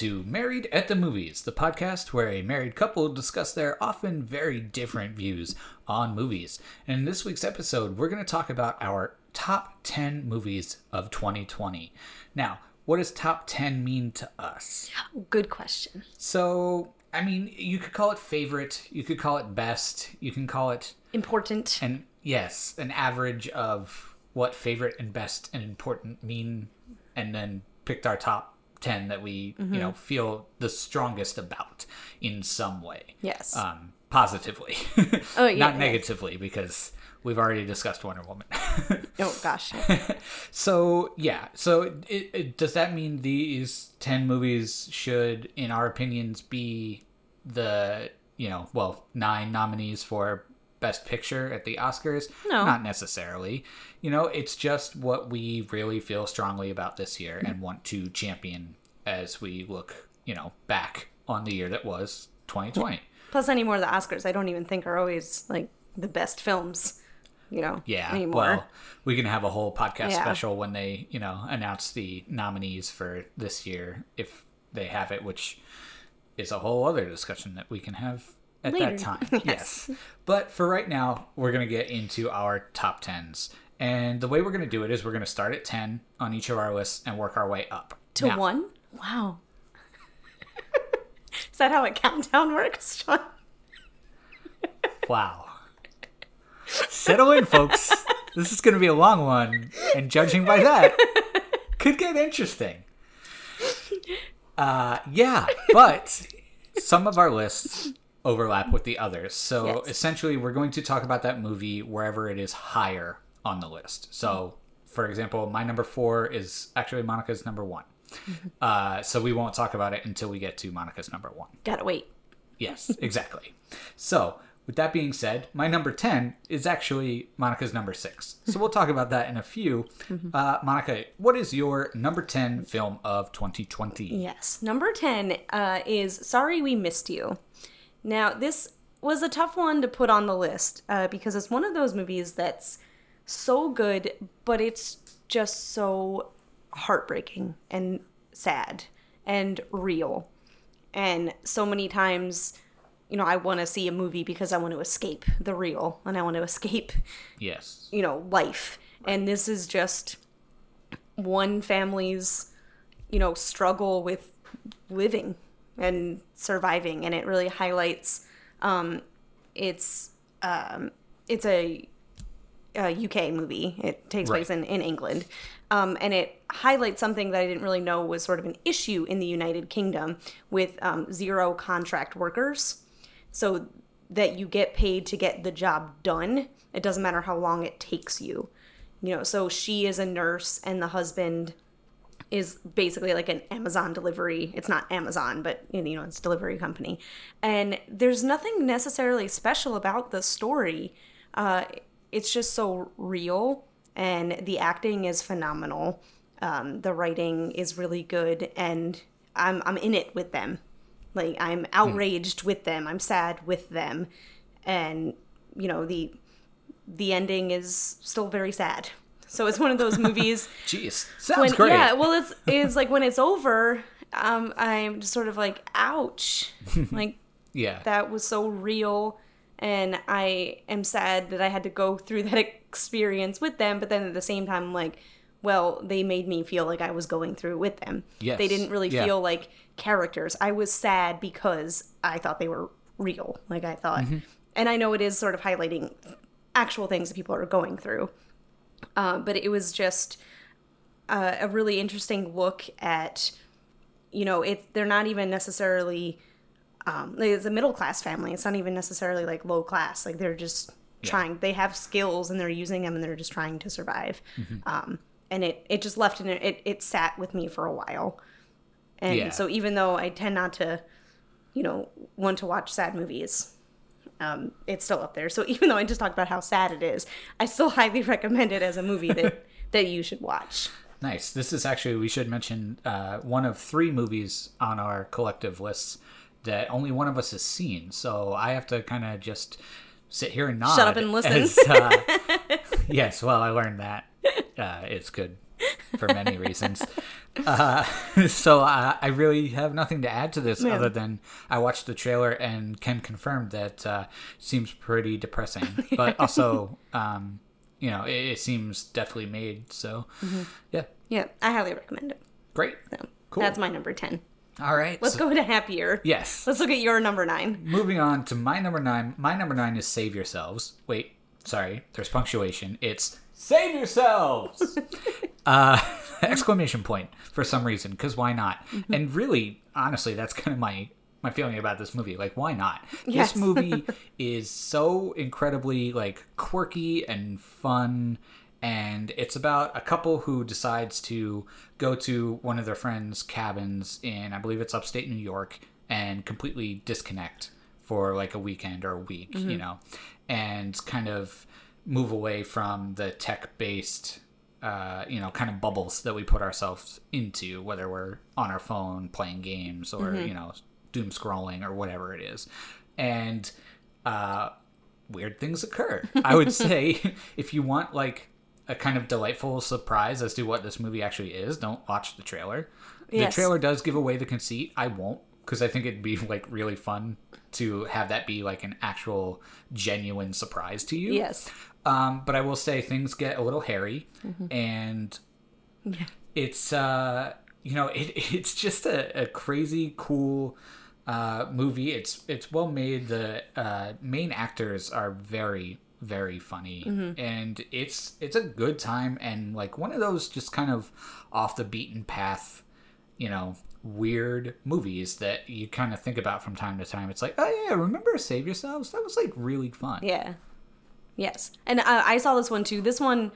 To Married at the Movies, the podcast where a married couple discuss their often very different views on movies. And in this week's episode, we're going to talk about our top 10 movies of 2020. Now, what does top 10 mean to us? Good question. So, I mean, you could call it favorite, you could call it best, you can call it Important. And yes, an average of what favorite and best and important mean and then picked our top 10 that we, you know, feel the strongest about in some way. Yes. Um positively. Oh, yeah, Not negatively because we've already discussed Wonder Woman. oh gosh. So yeah, so it, it, does that mean these ten movies should, in our opinions, be the you know well nine nominees for Best Picture at the Oscars? No. not necessarily. You know, it's just what we really feel strongly about this year and want to champion as we look, you know, back on the year that was 2020. Plus, anymore the Oscars, I don't even think are always like the best films. You know. Yeah, Anymore. well, we can have a whole podcast Yeah. special when they, you know, announce the nominees for this year if they have it, which is a whole other discussion that we can have at Later. that time. Yes. yes. But for right now, we're going to get into our top 10s. And the way we're going to do it is we're going to start at 10 on each of our lists and work our way up. to Now, one. Wow. Is that how a countdown works, John? Wow. Settle in, folks. This is going to be a long one, and judging by that, could get interesting. Uh, yeah, but some of our lists overlap with the others. So Yes. essentially, we're going to talk about that movie wherever it is higher on the list. So, for example, my number four is actually Monica's number one. Uh, so we won't talk about it until we get to Monica's number one. Gotta wait. Yes, exactly. so, with that being said, my number 10 is actually Monica's number 6. So, we'll talk about that in a few. Uh, Monica, what is your number 10 film of 2020? Yes. Number 10 uh, is Sorry We Missed You. Now, this was a tough one to put on the list uh, because it's one of those movies that's so good, but it's just so heartbreaking and sad and real. And so many times, you know, I want to see a movie because I want to escape the real and I want to escape Yes. you know life and this is just one family's you know struggle with living and surviving and it really highlights um it's um it's a, a UK movie it takes Right. place in in England um and it highlights something that I didn't really know was sort of an issue in the United Kingdom with um, zero contract workers so that you get paid to get the job done. It doesn't matter how long it takes you. You know, so she is a nurse and the husband is basically like an Amazon delivery. It's not Amazon, but you know, it's a delivery company. And there's nothing necessarily special about the story. Uh, it's just so real, and the acting is phenomenal. Um, the writing is really good, and I'm I'm in it with them. Like I'm outraged with them. I'm sad with them, and you know the the ending is still very sad. So it's one of those movies Jeez. Sounds when great. yeah, well it's it's like when it's over, um, I'm just sort of like, ouch, like yeah. that was so real, and I am sad that I had to go through that experience with them. But then at the same time, I'm like, well, they made me feel like I was going through with them. Yes, they didn't really yeah. feel like characters. I was sad because I thought they were real. Like I thought, Mm-hmm. and I know it is sort of highlighting actual things that people are going through. Uh, but it was just uh, a really interesting look at you know it they're not even necessarily um, it's a middle class family. It's not even necessarily like low class. Like they're just trying they have skills and they're using them and they're just trying to survive. Um, and it it just left in it, it it sat with me for a while. And Yeah. so even though i tend not to you know want to watch sad movies um, it's still up there. So even though I just talked about how sad it is, I still highly recommend it as a movie that that you should watch. Nice. This is actually, we should mention, uh, one of three movies on our collective lists that only one of us has seen. So I have to kind of just sit here and nod. up and listen. as, uh, yes, well, I learned that. Uh, it's good. For many reasons. uh, so uh, I really have nothing to add to this Yeah. other than I watched the trailer and can confirm that uh, seems pretty depressing, but also, um, you know, it, it seems definitely made. So, Mm-hmm. yeah, Yeah, I highly recommend it. great. So Cool. that's my number 10. All right. Let's so- go to happier. Yes. Let's look at your number nine. Moving on to my number nine. My number nine is Save Yourselves. Wait, sorry, there's punctuation. It's Save Yourselves! uh, exclamation point for some reason, because why not? And really, honestly, that's kind of my. My feeling about this movie, like, why not? Yes. This movie is so incredibly like quirky and fun, and it's about a couple who decides to go to one of their friends' cabins in, I believe it's upstate New York, and completely disconnect for like a weekend or a week, you know, and kind of move away from the tech based, uh, you know, kind of bubbles that we put ourselves into, whether we're on our phone playing games or, you know, doom scrolling or whatever it is. And, uh, weird things occur. I would say if you want like a kind of delightful surprise as to what this movie actually is, don't watch the trailer. The trailer does give away the conceit. I won't because I think it'd be like really fun to have that be like an actual genuine surprise to you. Yes. Um, but I will say things get a little hairy, and it's uh, you know it, it's just a, a crazy cool uh, movie. It's it's well made. The uh, main actors are very very funny, and it's it's a good time and like one of those just kind of off the beaten path, you know. Weird movies that you kind of think about from time to time. It's like, oh yeah, remember Save Yourselves? That was like really fun. Yeah. Yes. And I, I saw this one too. This one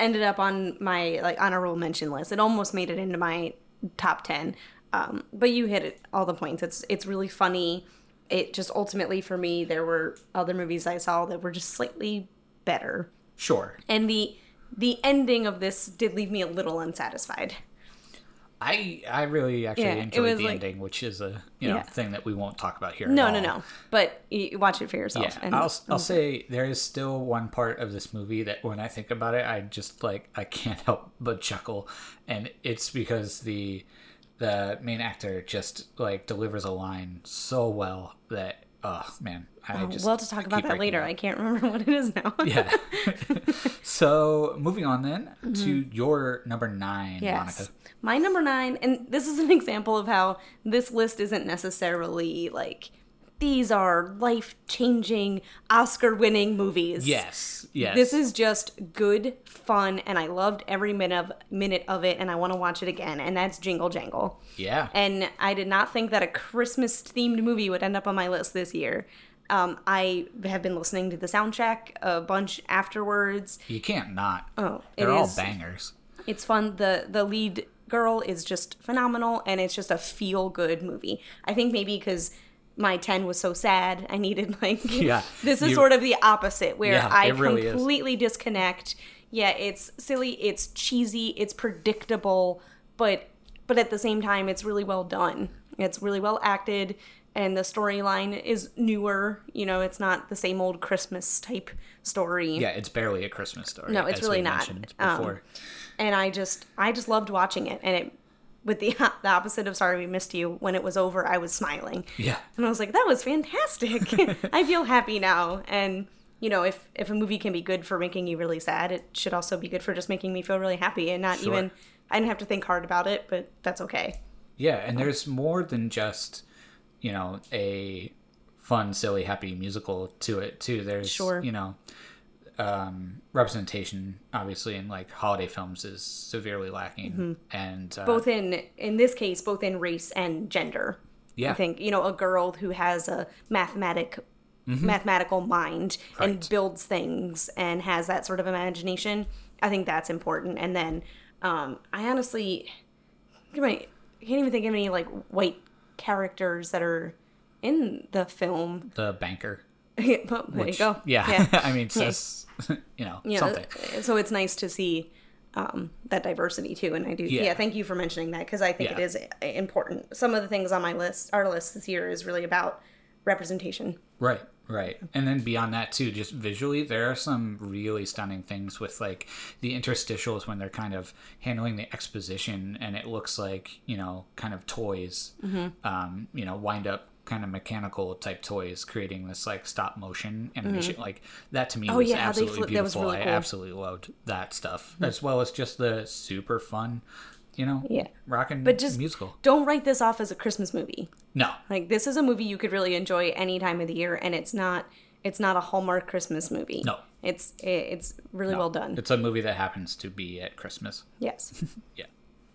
ended up on my like honorable mention list. It almost made it into my top 10. Um, but you hit it, all the points. It's it's really funny. It just ultimately for me there were other movies I saw that were just slightly better. Sure. And the the ending of this did leave me a little unsatisfied. I I really actually Yeah, enjoyed the like- ending, which is a you know Yeah. thing that we won't talk about here. No, no, no. But you watch it for yourself. Yeah, and I'll I'll say there is still one part of this movie that when I think about it, I just like I can't help but chuckle, and it's because the the main actor just like delivers a line so well that oh man, I just well, to talk about that later. I can't remember what it is now. yeah. so moving on then to your number nine, Mm-hmm. Yes. Monica. My number nine, and this is an example of how this list isn't necessarily like these are life changing, Oscar winning movies. Yes, yes. This is just good fun, and I loved every minute of, minute of it, and I want to watch it again. And that's Jingle Jangle. yeah. And I did not think that a Christmas themed movie would end up on my list this year. Um, I have been listening to the soundtrack a bunch afterwards. You can't not. Oh, They're all is- bangers. It's fun. The the lead girl is just phenomenal and it's just a feel good movie. I think maybe because my 10 was so sad, I needed like Yeah, this is you- sort of the opposite where Yeah, I really is. completely disconnect. Yeah, it's silly, it's cheesy, it's predictable, but but at the same time it's really well done. It's really well acted and the storyline is newer, you know, it's not the same old Christmas type story. Yeah, it's barely a Christmas story. No, it's really not. Um, Before. and I just I just loved watching it and it with the the opposite of sorry we missed you when it was over I was smiling yeah, and I was like that was fantastic I feel happy now and you know if if a movie can be good for making you really sad it should also be good for just making me feel really happy and not Sure. even I didn't have to think hard about it but that's okay yeah, and there's more than just you know a fun, silly, happy musical to it too. There's Sure. you know um, representation, obviously, in like holiday films is severely lacking, and uh, Mm-hmm. both in in this case both in race and gender yeah, I think you know a girl who has a mathematic mathematical mind and Mm-hmm. Builds things and has that sort of imagination. I think that's important. And then um, I honestly I can't even think of any like white characters that are in the film. the banker. but there you go. Yeah, I mean, says you know you know, something. so it's nice to see um, that diversity too. And I do, yeah. Yeah. thank you for mentioning that because I think it Yeah. is uh, important. Some of the things on my list, our list this year, is really about representation. Right, right. And then beyond that too, just visually, there are some really stunning things with like the interstitials when they're kind of handling the exposition, and it looks like you know, kind of toys, Mm-hmm. um, you know, wind up kind of mechanical type toys, creating this like stop motion animation. Like that to me was Mm-hmm. Oh, yeah, absolutely was beautiful. really I cool. Mm-hmm. absolutely loved that stuff, as well as just the super fun, you know, Yeah. rocking But just musical. don't write this off as a Christmas movie. No, Like this is a movie you could really enjoy any time of the year, and it's not it's not a Hallmark Christmas movie. No. it's it's really well done. it's a movie that happens to be at Christmas. yes, Yeah.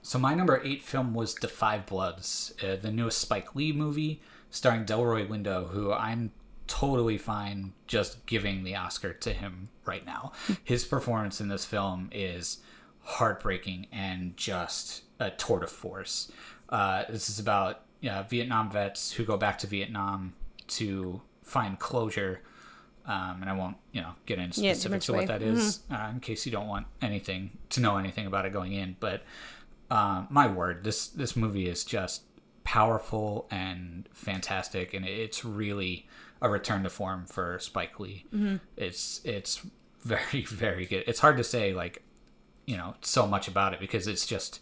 So my number eight film was *The Five Bloods*, uh, the newest Spike Lee movie starring Delroy Lindo, who I'm totally fine just giving the Oscar to him right now. His performance in this film is heartbreaking and just a tour de force. Uh, this is about uh, Vietnam vets who go back to Vietnam to find closure. Um, and I won't, you know, get into specifics much of what that is, uh, in case you don't want anything to know anything about it going in. But uh, my word, this this movie is just powerful and fantastic, and it's really a return to form for Spike Lee. It's it's very very good. It's hard to say like you know so much about it because it's just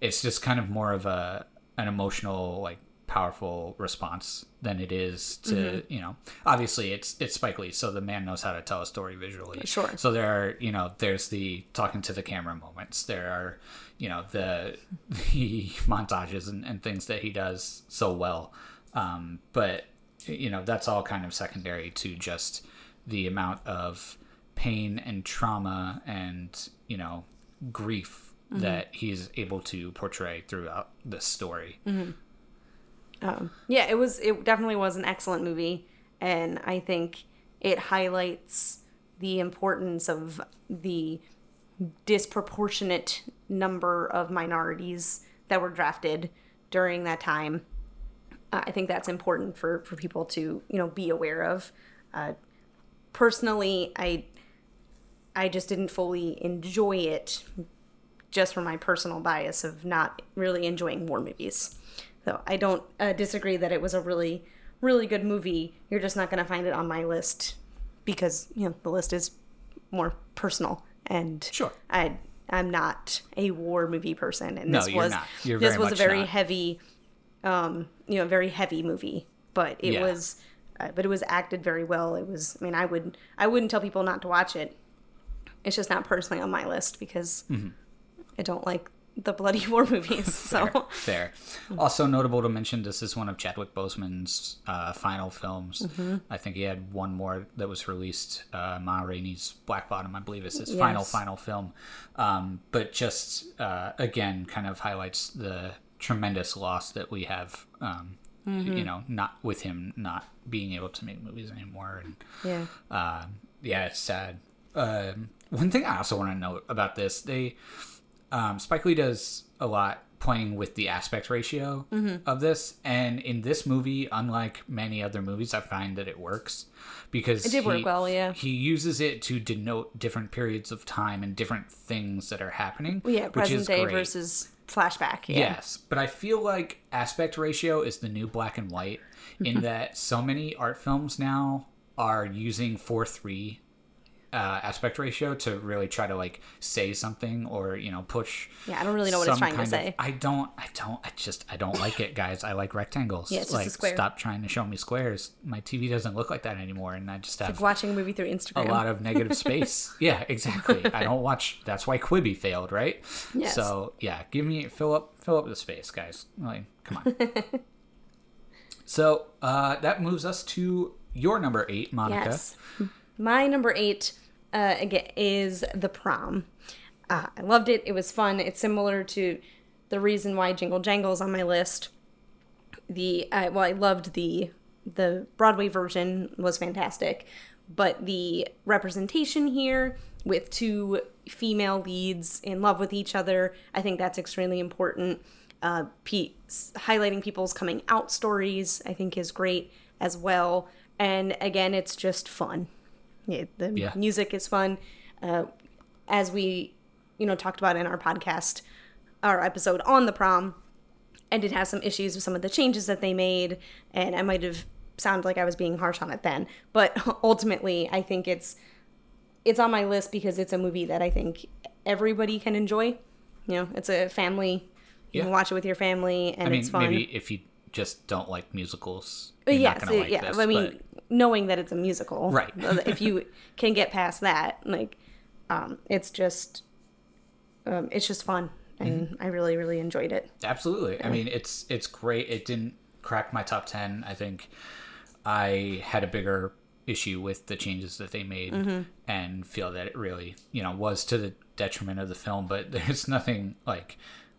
it's just kind of more of a an emotional like powerful response than it is to you know obviously it's it's Spike Lee so the man knows how to tell a story visually. Sure. so there are you know there's the talking to the camera moments. There are you know the the montages and, and things that he does so well. Um but you know that's all kind of secondary to just the amount of pain and trauma and you know grief that he's able to portray throughout this story um, yeah, it was it definitely was an excellent movie, and I think it highlights the importance of the disproportionate number of minorities that were drafted during that time. Uh, I think that's important for for people to you know be aware of. Uh, personally, I I just didn't fully enjoy it just for my personal bias of not really enjoying war movies. So I don't uh, disagree that it was a really, really good movie. You're just not going to find it on my list because you know the list is more personal, and Sure. I I'm not a war movie person, and No, this you're was this was a very not. heavy, um, you know, very heavy movie, but it Yeah. was. Uh, but it was acted very well. It was. I mean, I would. I wouldn't tell people not to watch it. It's just not personally on my list because Mm-hmm. I don't like the bloody war movies. So Fair. Also notable to mention, this is one of Chadwick Boseman's uh, final films. Mm-hmm. I think he had one more that was released. Uh, Ma Rainey's Black Bottom, I believe, is his final Yes. final film. Um, but just uh, again, kind of highlights the tremendous loss that we have. Um, Mm-hmm. You know, not with him not being able to make movies anymore, and yeah, um, yeah, it's sad. Um, one thing I also want to note about this, they um, Spike Lee does a lot playing with the aspect ratio Mm-hmm. of this, and in this movie, unlike many other movies, I find that it works because It did work well, yeah. He uses it to denote different periods of time and different things that are happening. yeah. which Present is day great. versus flashback. Yeah. Yes, but I feel like aspect ratio is the new black and white in that so many art films now are using 4 3 uh, aspect ratio to really try to like say something or you know push Yeah, I don't really know what it's trying to of- say. I don't I don't I just I don't like it guys I like rectangles Yeah, it's just a square. stop trying to show me squares my TV doesn't look like that anymore and I just have Like watching a movie through Instagram. a lot of negative space. yeah, exactly. I don't watch. That's why Quibi failed, right? Yes. So yeah, give me fill up fill up the space, guys. Like, come on. so uh, that moves us to your number eight, Monica. Yes. My number eight uh, again is the prom. Uh, I loved it. It was fun. It's similar to the reason why Jingle Jangle is on my list. The uh, well, I loved the the Broadway version was fantastic, but the representation here with two female leads in love with each other, I think that's extremely important. Uh, pe- highlighting people's coming out stories, I think, is great as well. And again, it's just fun. Yeah, the Yeah. music is fun. Uh, as we, you know, talked about in our podcast, our episode on the prom, and it has some issues with some of the changes that they made, and I might have sounded like I was being harsh on it then. But ultimately, I think it's it's on my list because it's a movie that I think everybody can enjoy. You know, it's a family. You can watch it with your family, and I mean, it's fun. maybe if you just don't like musicals, you're yes, not gonna like yeah. this. I mean, but- knowing that it's a musical, Right. if you can get past that, like, um, it's just, um, it's just fun, and Mm-hmm. I really, really enjoyed it. Absolutely. I mean, it's it's great. It didn't crack my top ten. I think I had a bigger issue with the changes that they made, Mm-hmm. and feel that it really, you know, was to the detriment of the film. But there's nothing like.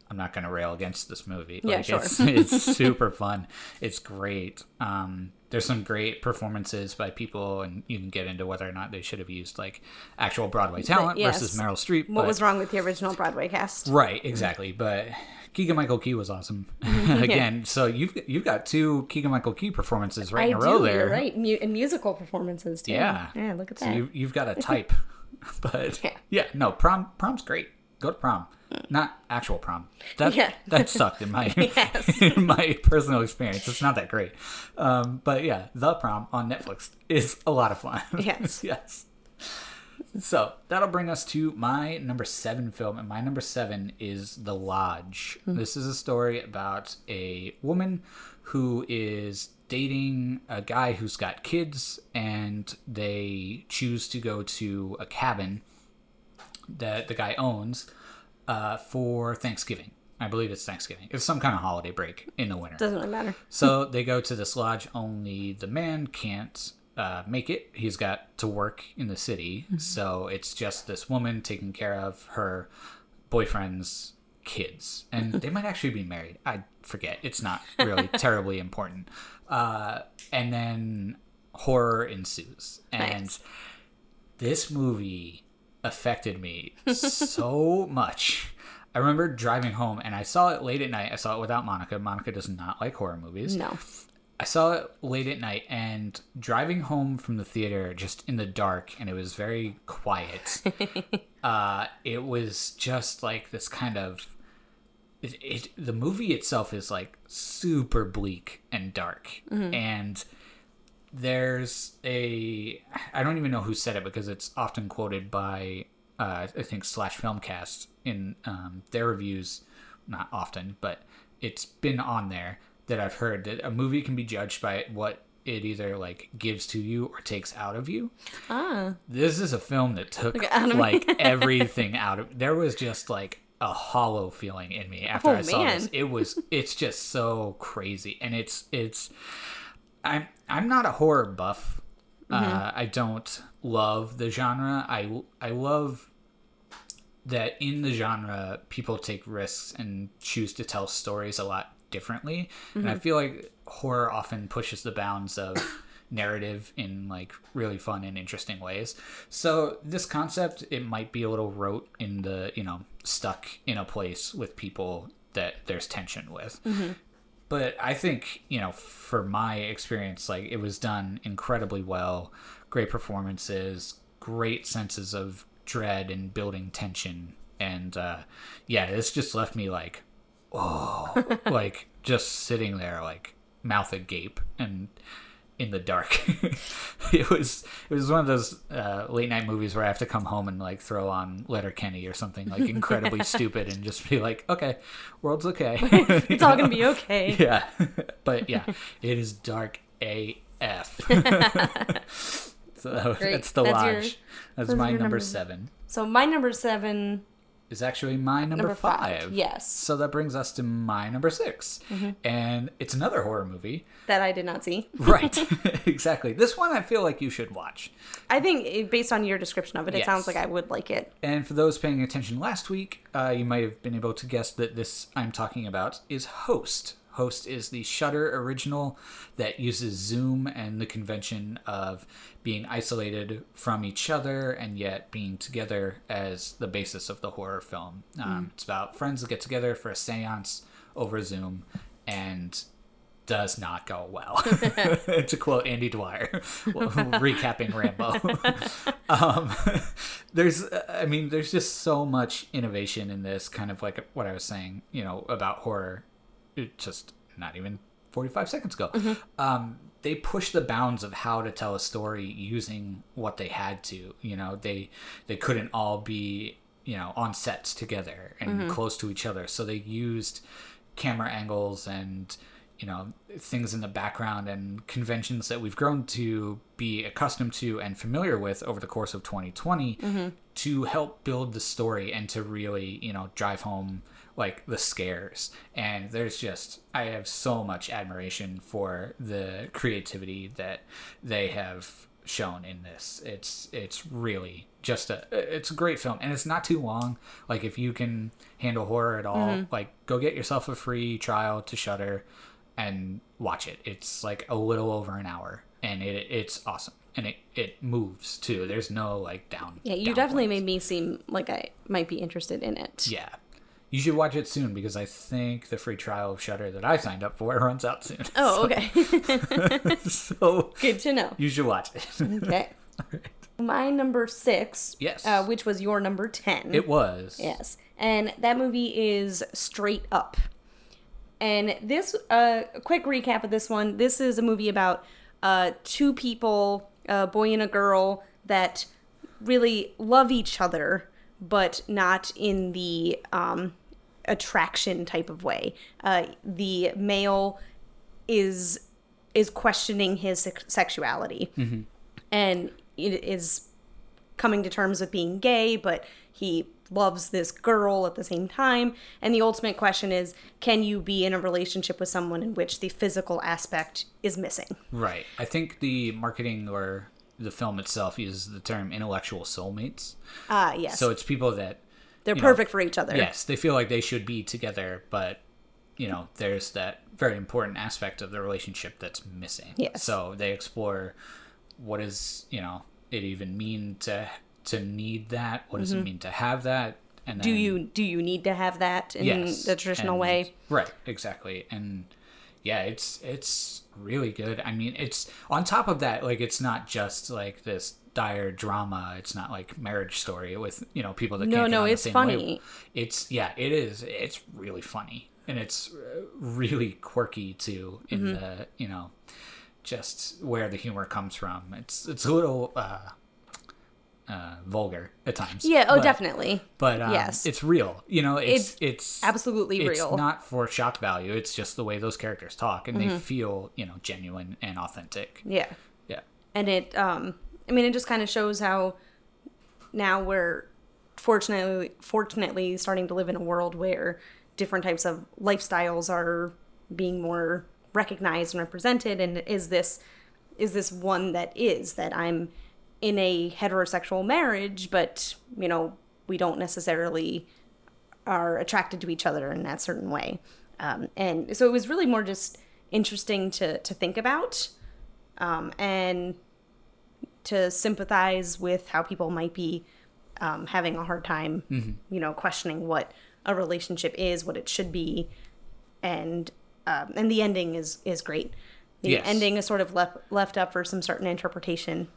I'm not going to rail against this movie. Yeah, like, sure. It's, it's super fun. It's great. Um, there's some great performances by people, and you can get into whether or not they should have used like actual Broadway talent yes. versus Meryl Streep. What but- was wrong with the original Broadway cast? Right, exactly. But Keegan Michael Key was awesome again. So you've you've got two Keegan Michael Key performances right I in a row there. Right. Mu- and musical performances too. Yeah. Yeah. Look at So that. you you've got a type. but Yeah. yeah. no, prom prom's great. Go to prom. Not actual prom. That Yeah. that sucked in my Yes. in my personal experience. It's not that great. Um, but yeah, the prom on Netflix is a lot of fun. Yes. yes. So that'll bring us to my number seven film, and my number seven is The Lodge. This is a story about a woman who is dating a guy who's got kids, and they choose to go to a cabin that the guy owns uh, for Thanksgiving. I believe it's Thanksgiving. It's some kind of holiday break in the winter. Doesn't really matter. So they go to this lodge. Only the man can't uh, make it. He's got to work in the city. So it's just this woman taking care of her boyfriend's kids. And they might actually be married. I forget. It's not really terribly important. Uh, and then horror ensues. And Nice. this movie affected me so much. I remember driving home and I saw it late at night. I saw it without Monica. Monica does not like horror movies. No. I saw it late at night and driving home from the theater just in the dark and it was very quiet. uh, it was just like this kind of it, it the movie itself is like super bleak and dark and there's a I don't even know who said it because it's often quoted by uh, I think slash filmcast in um, their reviews not often but it's been on there that I've heard that a movie can be judged by what it either like gives to you or takes out of you. Ah. This is a film that took like everything out of there was just like a hollow feeling in me after Oh, I saw this. It was it's just so crazy and it's it's I'm I'm not a horror buff. Mm-hmm. Uh, I don't love the genre. I I love that in the genre people take risks and choose to tell stories a lot differently. And Mm-hmm. I feel like horror often pushes the bounds of narrative in like really fun and interesting ways. So this concept it might be a little rote in the, you know, stuck in a place with people that there's tension with but I think you know, for my experience, like it was done incredibly well. Great performances, great senses of dread and building tension, and uh, yeah, this just left me like, oh, like just sitting there, like mouth agape and in the dark. it was it was one of those uh, late night movies where I have to come home and like throw on Letterkenny or something like incredibly stupid and just be like, okay, world's okay. It's all gonna be okay. Yeah, but yeah, it is dark AF. so Great. that's the That's your- lodge. that's, my your number seven. So my number seven, Is actually my number, number five. five. Yes. So that brings us to my number 6 Mm-hmm. and it's another horror movie. that I did not see. Right, exactly. This one I feel like you should watch. I think based on your description of it, it sounds like I would like it. And for those paying attention last week, uh, you might have been able to guess that this I'm talking about is Host. Host is the Shudder original that uses Zoom and the convention of being isolated from each other and yet being together as the basis of the horror film. Um, It's about friends that get together for a seance over Zoom and does not go well. to quote Andy Dwyer, recapping Rambo. um, there's, I mean, there's just so much innovation in this, kind of like what I was saying, you know, about horror. Just not even 45 seconds ago. Mm-hmm. Um, they pushed the bounds of how to tell a story using what they had to. You know, they they couldn't all be you know on sets together and mm-hmm. close to each other, so they used camera angles and you know things in the background and conventions that we've grown to be accustomed to and familiar with over the course of 2020 mm-hmm. to help build the story and to really you know drive home like the scares. And there's just i have so much admiration for the creativity that they have shown in this. It's it's really just a it's a great film. And it's not too long. Like if you can handle horror at all mm-hmm. like go get yourself a free trial to Shudder and watch it. It's like a little over an hour. And it it's awesome. And it it moves too. There's no like down Yeah, you down definitely points. made me seem like I might be interested in it. yeah you should watch it soon because I think the free trial of Shudder that I signed up for runs out soon. Oh, okay. so Good to know. you should watch it. Okay. My number six, Yes. uh, which was your number 10. it was. Yes. And that movie is Straight Up. And this, uh, a quick recap of this one. This is a movie about uh, two people, a boy and a girl, that really love each other, but not in the um, attraction type of way. Uh, the male is is questioning his sex- sexuality, and it is coming to terms with being gay, but he loves this girl at the same time. And the ultimate question is can you be in a relationship with someone in which the physical aspect is missing? Right. I think the marketing or the film itself uses the term intellectual soulmates. Ah, yes. So it's people that They're you know, perfect for each other. yes, they feel like they should be together, but you know, there's that very important aspect of the relationship that's missing. Yes. So they explore what does, you know, it even mean to to need that? What does it mean to have that? And Mm-hmm. Do then- you do you need to have that in yes, the traditional and- way? right exactly and yeah it's it's really good i mean it's on top of that like it's not just like this dire drama it's not like marriage story with you know people that No, no, it's funny. level. it's yeah it is it's really funny and it's uh, really quirky too in Mm-hmm. the you know just where the humor comes from it's it's a little uh uh vulgar at times Yeah, oh but- definitely. but um, Yes. it's real. You know, it's It's it's, absolutely it's real. not for shock value. It's just the way those characters talk, and Mm-hmm. they feel you know genuine and authentic. Yeah. Yeah, and it um i mean it just kind of shows how now we're fortunately fortunately starting to live in a world where different types of lifestyles are being more recognized and represented and is this is this one that is that i'm in a heterosexual marriage but you know we don't necessarily are attracted to each other in that certain way um, and so it was really more just interesting to to think about um, and to sympathize with how people might be um, having a hard time, you know, questioning what a relationship is, what it should be, and um, and the ending is is great. The Yes. ending is sort of left left up for some certain interpretation.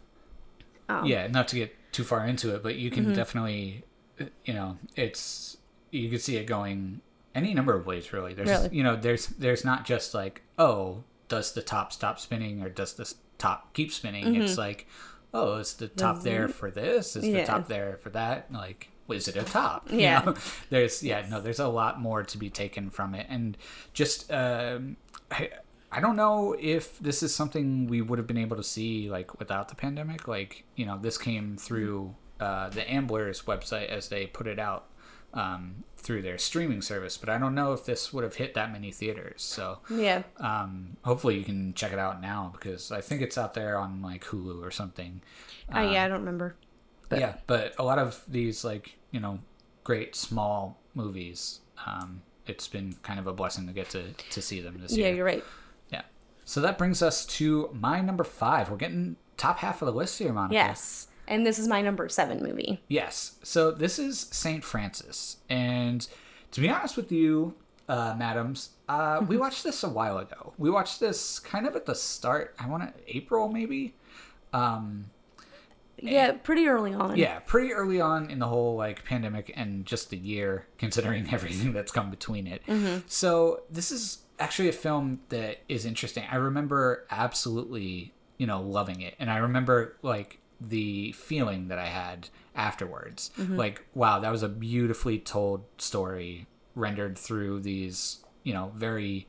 Um, yeah. Not to get too far into it, but you Mm-hmm. can definitely, uh, you know, it's you could see it going any number of ways. Really, there's Really? you know, there's there's not just like oh, does the top stop spinning or does the top keep spinning? It's like oh, is the top there for this? Is the Mm-hmm. Top there for that? Like, is it a top? You Yeah. know? there's yeah no there's a lot more to be taken from it and just um I, I don't know if this is something we would have been able to see like without the pandemic like you know this came through uh, the amblers website as they put it out um, through their streaming service but i don't know if this would have hit that many theaters so Yeah, um, hopefully you can check it out now because i think it's out there on like hulu or something uh, yeah, I don't remember. yeah, but a lot of these like you know great small movies, um, it's been kind of a blessing to get to to see them this Yeah, year. Yeah, you're right. So that brings us to my number five. We're getting top half of the list here, Monica. Yes, and this is my number seven movie. Yes. So this is Saint Francis, and to be honest with you, uh, madams, uh, we watched this a while ago. We watched this kind of at the start. I want to April maybe. Um, Yeah, pretty early on. Yeah, pretty early on in the whole like pandemic and just the year, considering everything that's come between it. So this is actually a film that is interesting. I remember absolutely, you know, loving it, and I remember like the feeling that I had afterwards. Like, wow, that was a beautifully told story rendered through these, you know, very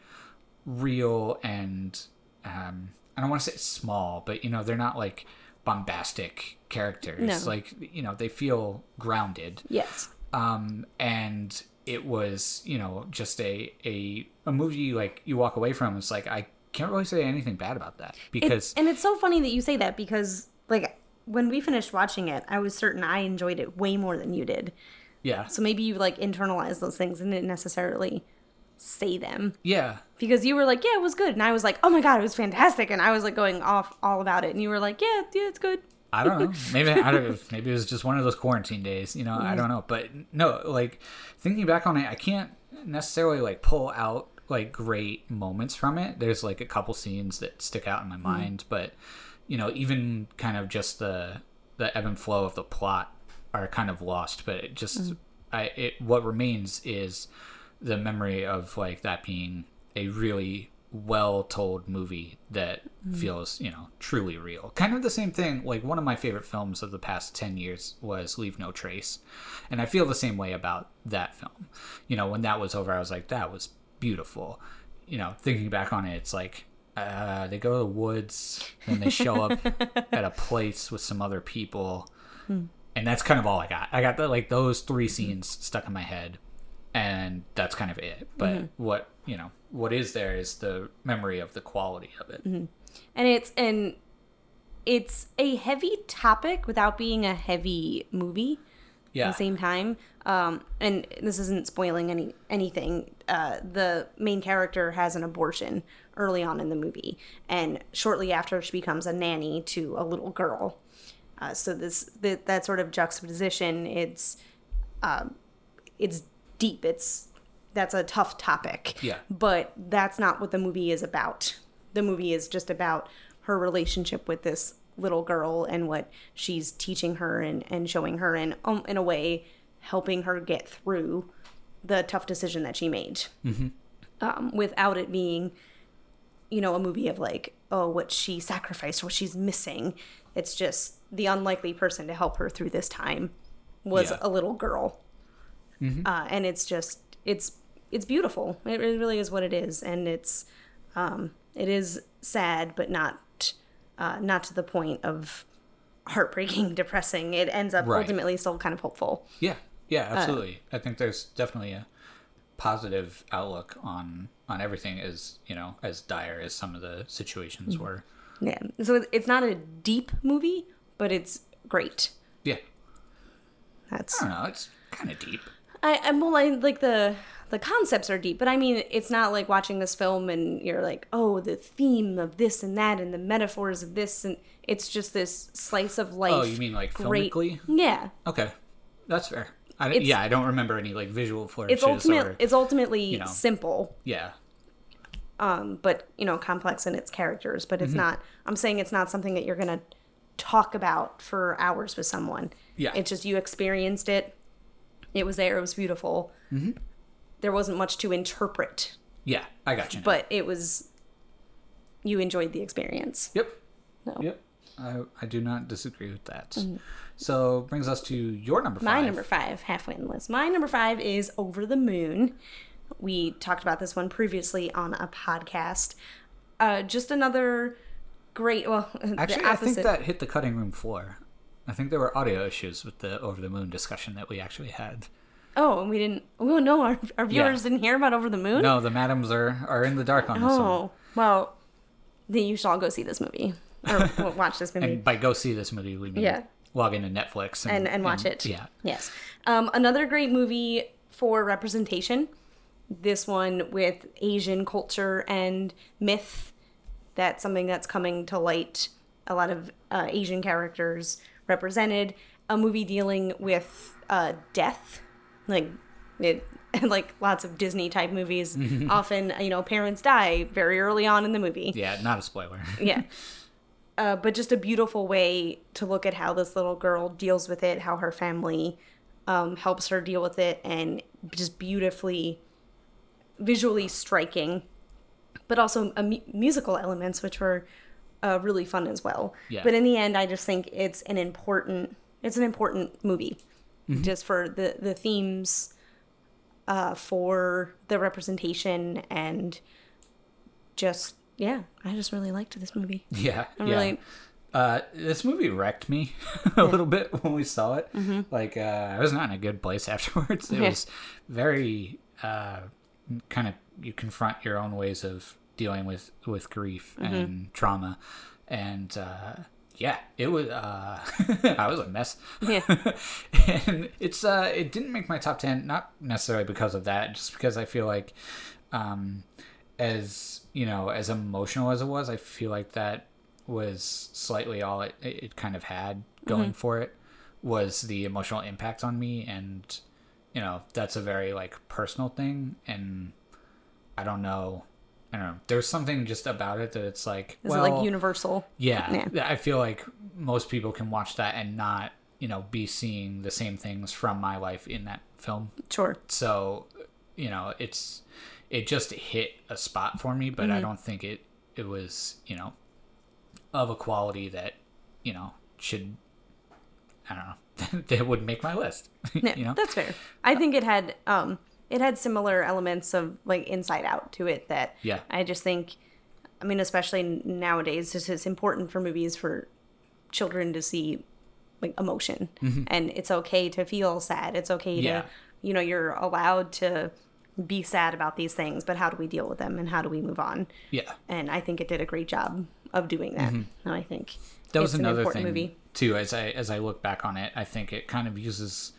real and um, I don't want to say small, but you know, they're not like bombastic characters. No. Like, you know, they feel grounded. Yes. Um, and it was, you know, just a, a, a movie like you walk away from. It's like, I can't really say anything bad about that because It's, and it's so funny that you say that because, like, when we finished watching it, I was certain I enjoyed it way more than you did. yeah, So maybe you like internalized those things and didn't necessarily say them yeah, because you were like, "Yeah, it was good," and I was like, "Oh my god, it was fantastic," and I was like going off all about it, and you were like, "Yeah, yeah, it's good." I don't know. Maybe I don't. Maybe it was just one of those quarantine days. You know, I don't know. But no, like thinking back on it, I can't necessarily like pull out like great moments from it. There's like a couple scenes that stick out in my mm-hmm. mind, but you know, even kind of just the the ebb and flow of the plot are kind of lost. But it just, mm-hmm. I it what remains is the memory of like that being a really well told movie that mm-hmm. feels you know truly real. Kind of the same thing like one of my favorite films of the past 10 years was leave no trace and i feel the same way about that film. You know when that was over i was like that was beautiful. You know thinking back on it it's like uh, they go to the woods and they show up at a place with some other people. Hmm. And that's kind of all i got. I got the, like those three mm-hmm. scenes stuck in my head and that's kind of it. But mm-hmm. what you know what is there is the memory of the quality of it and it's and it's a heavy topic without being a heavy movie yeah at the same time. Um, and this isn't spoiling any anything. Uh, the main character has an abortion early on in the movie, and shortly after, she becomes a nanny to a little girl. Uh, so this that, that sort of juxtaposition, it's um, it's deep. It's that's a tough topic. Yeah. But that's not what the movie is about. The movie is just about her relationship with this little girl and what she's teaching her and, and showing her and um, in a way helping her get through the tough decision that she made um, without it being you know a movie of like oh what she sacrificed what she's missing it's just the unlikely person to help her through this time was Yeah. a little girl uh, and it's just it's it's beautiful. It really is what it is and it's um, it is sad but not uh, not to the point of heartbreaking depressing. It ends up Right. ultimately still kind of hopeful. Yeah. Yeah absolutely. I think there's definitely a positive outlook on on everything as you know as dire as some of the situations were. Yeah. So it's not a deep movie but it's great. Yeah. That's i don't know. It's kind of deep I, I'm well, I, like the the concepts are deep, but I mean, it's not like watching this film and you're like, oh, the theme of this and that and the metaphors of this, and it's just this slice of life. oh you mean like great- filmically Yeah, okay that's fair I, yeah i don't remember any like visual flourishes it's ultimate. or It's ultimately know. simple, yeah um, but you know, complex in its characters. But Mm-hmm. it's not. I'm saying it's not something that you're gonna talk about for hours with someone. Yeah. it's just you experienced it. It was there. It was beautiful. Mm-hmm. There wasn't much to interpret, yeah i got you now. but it was. You enjoyed the experience. Yep. No. Yep. I, I do not disagree with that. So brings us to your number five. My number five, halfway in the list. My number five is Over the Moon. We talked about this one previously on a podcast. Uh, just another great, well, Actually, I think that hit the cutting room floor. I think there were audio issues with the over the moon discussion that we actually had. Oh, and we didn't. Oh no, our, our viewers didn't hear about Over the Moon. No, the madams are are in the dark on this one. Oh well, then you should all go see this movie or watch this movie And by go see this movie, we mean Yeah. log into Netflix and, and and watch it. Yeah. Yes. Um, another great movie for representation. This one with Asian culture and myth. That's something that's coming to light. A lot of uh, Asian characters represented. A movie dealing with uh, death, like it, like lots of Disney type movies. often, you know, parents die very early on in the movie Yeah, not a spoiler. yeah. uh, but just a beautiful way to look at how this little girl deals with it, how her family um, helps her deal with it, and just beautifully, visually striking, but also mu- musical elements, which were uh, really fun as well. Yeah. But in the end, I just think it's an important it's an important movie, just for the the themes, uh, for the representation, and just yeah, I just really liked this movie. Yeah, I'm yeah. really Uh, this movie wrecked me a little bit when we saw it. Mm-hmm. Like, uh, I was not in a good place afterwards. It Yeah. was very uh, kind of you confront your own ways of dealing with with grief Mm-hmm. and trauma, and uh, yeah, it was. Uh, I was a mess. Yeah. and it's uh, it didn't make my top ten, not necessarily because of that, just because I feel like, um, as you know, as emotional as it was, I feel like that was slightly all it, it kind of had going for it was the emotional impact on me and you know that's a very like personal thing and i don't know i don't know there's something just about it that it's like is well it like universal? yeah, Yeah. I feel like most people can watch that and not, you know, be seeing the same things from my life in that film. Sure. So, you know, it's it just hit a spot for me, but Mm-hmm. I don't think it it was, you know, of a quality that, you know, should I don't know, that would make my list. Yeah, you know? that's fair. I think it had um it had similar elements of like Inside Out to it that Yeah. I just think I mean especially nowadays it's, it's important for movies for children to see like emotion and it's okay to feel sad. It's okay Mm-hmm. Yeah. to you know you're allowed to be sad about these things, but how do we deal with them and how do we move on? Yeah. And I think it did a great job of doing that. And I think Mm-hmm. that was an another important thing movie. too as i as i look back on it i think it kind of uses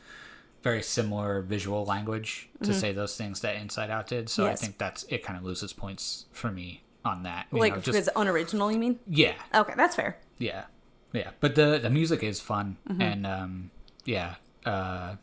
very similar visual language to say those things that inside out did so i Mm-hmm. Think that's it kind of loses points for me on that you Like know, just it's unoriginal, you mean? yeah Okay, that's fair. yeah yeah but the the music is fun Mm-hmm. and um yeah uh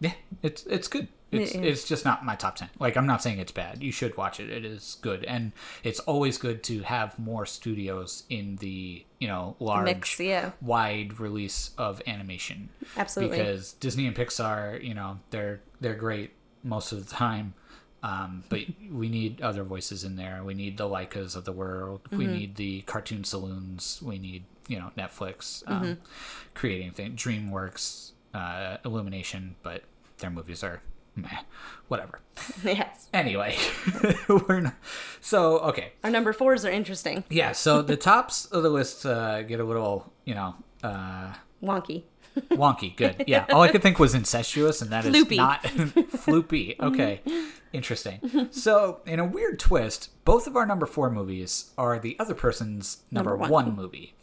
yeah it's it's good it's, Yeah. it's just not my top 10 like i'm not saying it's bad you should watch it it is good and it's always good to have more studios in the you know large Mix, yeah. wide release of animation Absolutely. because disney and pixar you know they're they're great most of the time um, but we need other voices in there we need the Laikas of the world we Mm-hmm. need the cartoon saloons we need you know netflix um, Mm-hmm. creating things dreamworks uh, illumination but their movies are meh, whatever yes. anyway we're not so okay Our number fours are interesting. yeah so the tops of the list uh, get a little you know uh, Wonky. Wonky, good. Yeah, all I could think was incestuous, and that is Floopy. not floopy. Okay, interesting. So, in a weird twist, both of our number four movies are the other person's number, Number one. one. movie,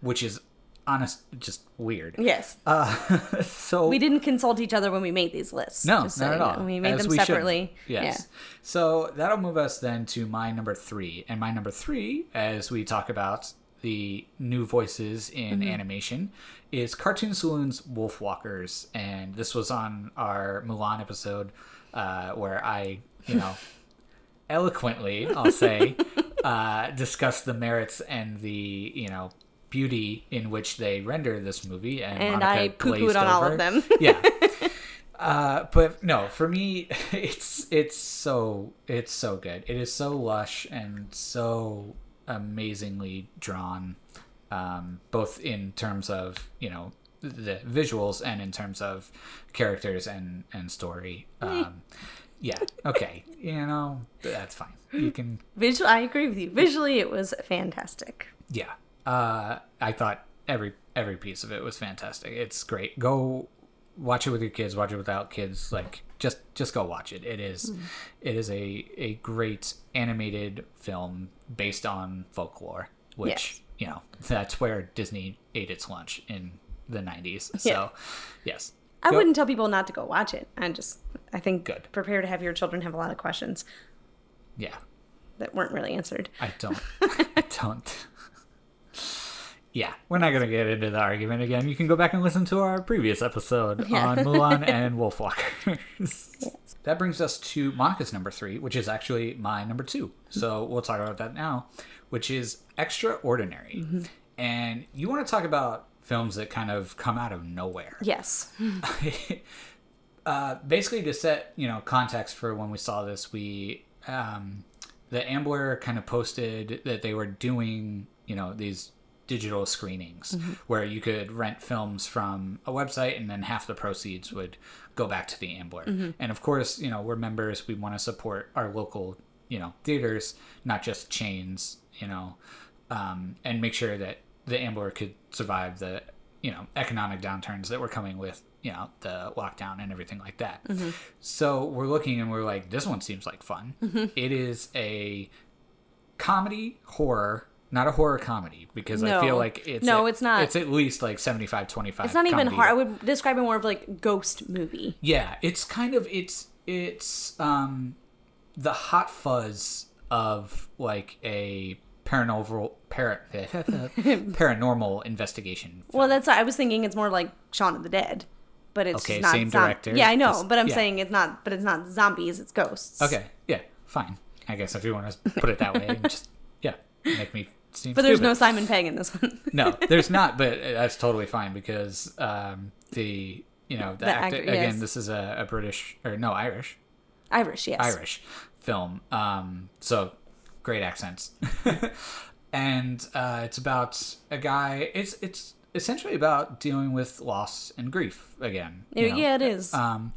which is honest, just weird. Yes. Uh, so we didn't consult each other when we made these lists. no, not so at all. know. We made As them we should. separately. Yes. So that'll move us then to my number three, and my number three, as we talk about the new voices in Mm-hmm. animation, is Cartoon Saloon's Wolf Walkers, and this was on our Mulan episode, uh, where I, you know, eloquently, I'll say, uh, discussed the merits and the, you know. Beauty in which they render this movie, and, And Monica I poo-pooed on all of them. yeah, uh, but no, for me, it's it's so it's so good. It is so lush and so amazingly drawn, um, both in terms of you know the visuals and in terms of characters and and story. Um, yeah, okay, you know that's fine. You can Visual, I agree with you. Visually, it was fantastic. yeah. Uh, I thought every every piece of it was fantastic. It's great. Go watch it with your kids. Watch it without kids. Like just just go watch it. It is it is a a great animated film based on folklore, which Yes. you know that's where Disney ate its lunch in the '90s. Yeah. So yes, I Go- wouldn't tell people not to go watch it. I just, I think, Good. prepare to have your children have a lot of questions Yeah, that weren't really answered. I don't. I don't. Yeah, we're not going to get into the argument again. You can go back and listen to our previous episode Yeah. on Mulan and Wolfwalkers. That brings us to Monica's number three, which is actually my number two. So we'll talk about that now, which is Extraordinary. and you want to talk about films that kind of come out of nowhere. Yes. uh, basically, to set you know context for when we saw this, we um, the Ambler kind of posted that they were doing you know these digital screenings mm-hmm. where you could rent films from a website and then half the proceeds would go back to the Ambler. Mm-hmm. And of course, you know, we're members, we want to support our local, you know, theaters, not just chains, you know, um, and make sure that the Ambler could survive the, you know, economic downturns that were coming with, you know, the lockdown and everything like that. Mm-hmm. So we're looking and we're like, this one seems like fun. It is a comedy horror not a horror comedy because i feel like it's No, at- it's not. it's at least like 75 25 It's not even hard. I would describe it more of like ghost movie. yeah it's kind of it's it's um the hot fuzz of like a paranormal para, paranormal investigation Well, that's I was thinking it's more like Shaun of the Dead, but it's Okay, not same director, Yeah, I know, just- but I'm yeah. saying it's not. But it's not zombies. It's ghosts. okay yeah fine i guess if you want to put it that way just yeah make me seem But there's stupid. no Simon Pegg in this one. no, there's not, but that's totally fine because um, the you know the, The actor, actor- again. yes. This is a, a British or no Irish Irish, yes. Irish film, um, so great accents, and uh, it's about a guy. It's it's essentially about dealing with loss and grief again. know? Yeah, it is. Um,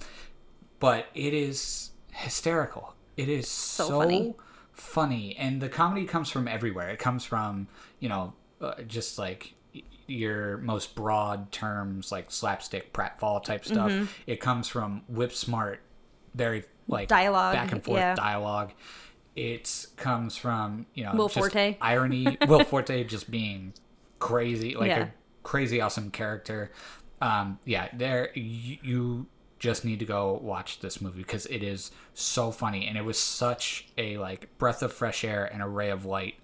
but it is hysterical. It is so, funny. Funny. and the comedy comes from everywhere. It comes from you know uh, just like your most broad terms like slapstick pratfall type stuff. Mm-hmm. It comes from whip smart, very like Dialogue, back and forth yeah. dialogue. It comes from you know Will just Forte. irony. Will Forte just being crazy, like Yeah. a crazy awesome character. Um, yeah, there you, you just need to go watch this movie because it is so funny and it was such a like breath of fresh air and a ray of light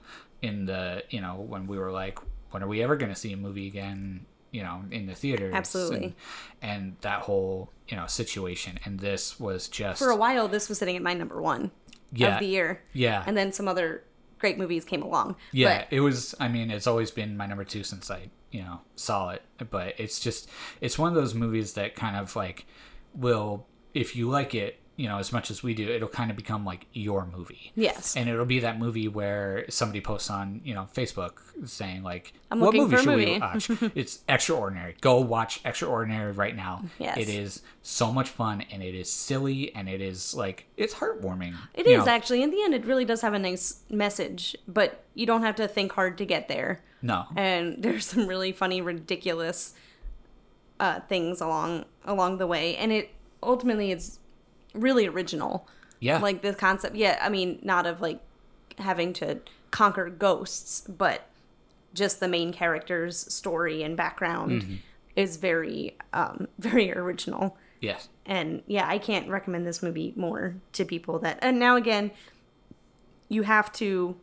in the you know when we were like when are we ever going to see a movie again you know in the theaters Absolutely. and, and that whole you know situation and this was just For a while, this was sitting at my number one Yeah. of the year. yeah And then some other great movies came along. Yeah, But it was. I mean, it's always been my number two since I, you know, saw it. But it's just, it's one of those movies that kind of like will, if you like it, you know, as much as we do, it'll kind of become like your movie. Yes. And it'll be that movie where somebody posts on, you know, Facebook saying like, I'm "What movie should movie." we watch?" it's extraordinary. Go watch Extraordinary right now. Yes. It is so much fun, and it is silly, and it is like it's heartwarming. It is know. actually. In the end, it really does have a nice message, but you don't have to think hard to get there. No. And there's some really funny, ridiculous uh, things along along the way, and it ultimately it's really original. Yeah. Like the concept, yeah. I mean, not of like having to conquer ghosts, but just the main character's story and background Mm-hmm. is very, um, very original yes. and yeah i can't recommend this movie more to people that and now again you have to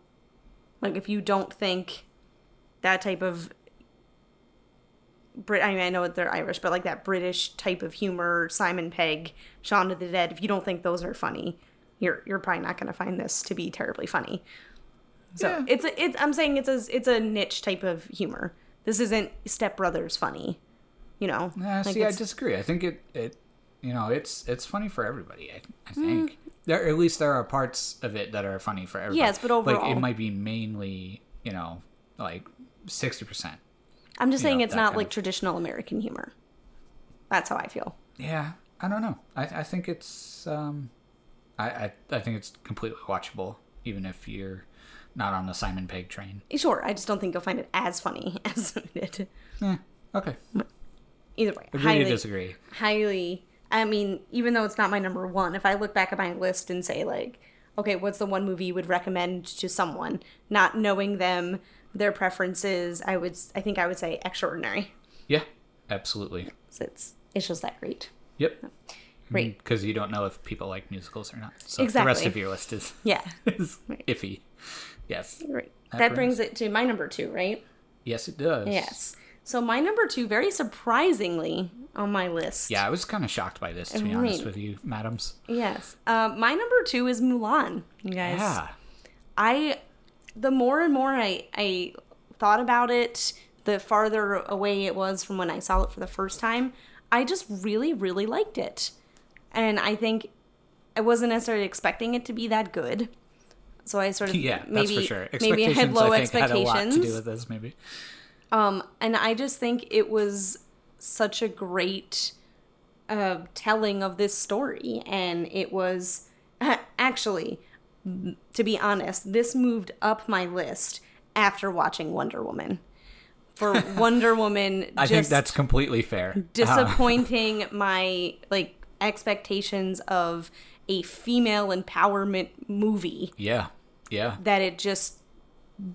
like if you don't think that type of Brit I mean I know they're Irish, but like that British type of humor, Simon Pegg, Shaun of the Dead, if you don't think those are funny, you're you're probably not gonna find this to be terribly funny. So Yeah. it's a, it's I'm saying it's a it's a niche type of humor. This isn't Step Brothers funny, you know. Nah, Like, see, I disagree. I think it, it, you know, it's it's funny for everybody. I, I Mm. think there, at least there are parts of it that are funny for everybody. Yes, but overall, like it might be mainly, you know, like sixty percent. I'm just saying know, it's not like of- traditional American humor. That's how I feel. Yeah, I don't know. I, I think it's, um, I, I, I think it's completely watchable, even if you're not on the Simon Pegg train. Sure, I just don't think you'll find it as funny as we did. Yeah. Okay. Either way, Agree highly, to disagree. highly. I mean, even though it's not my number one, if I look back at my list and say like, okay, what's the one movie you would recommend to someone, not knowing them, their preferences, I would, I think I would say Extraordinary. Yeah. Absolutely. So it's it's just that great. Yep. Great. Because you don't know if people like musicals or not. So the rest of your list is, Yeah. is Right. iffy. Yes. Great. That That, brings it to my number two, right? Yes, it does. Yes. So my number two, very surprisingly on my list. Yeah, I was kind of shocked by this, to be Right. honest with you, madams. Yes. Uh, my number two is Mulan. You guys. Yeah. I, the more and more I I thought about it, the farther away it was from when I saw it for the first time, I just really, really liked it. And I think I wasn't necessarily expecting it to be that good. So I sort of Yeah, maybe that's for sure. maybe I had low I think, had a lot to do with this, maybe. Um, and I just think it was such a great uh, telling of this story. And it was actually, to be honest, this moved up my list after watching Wonder Woman. For Wonder Woman, I think that's completely fair. Uh, disappointing my like expectations of a female empowerment movie yeah, yeah. that it just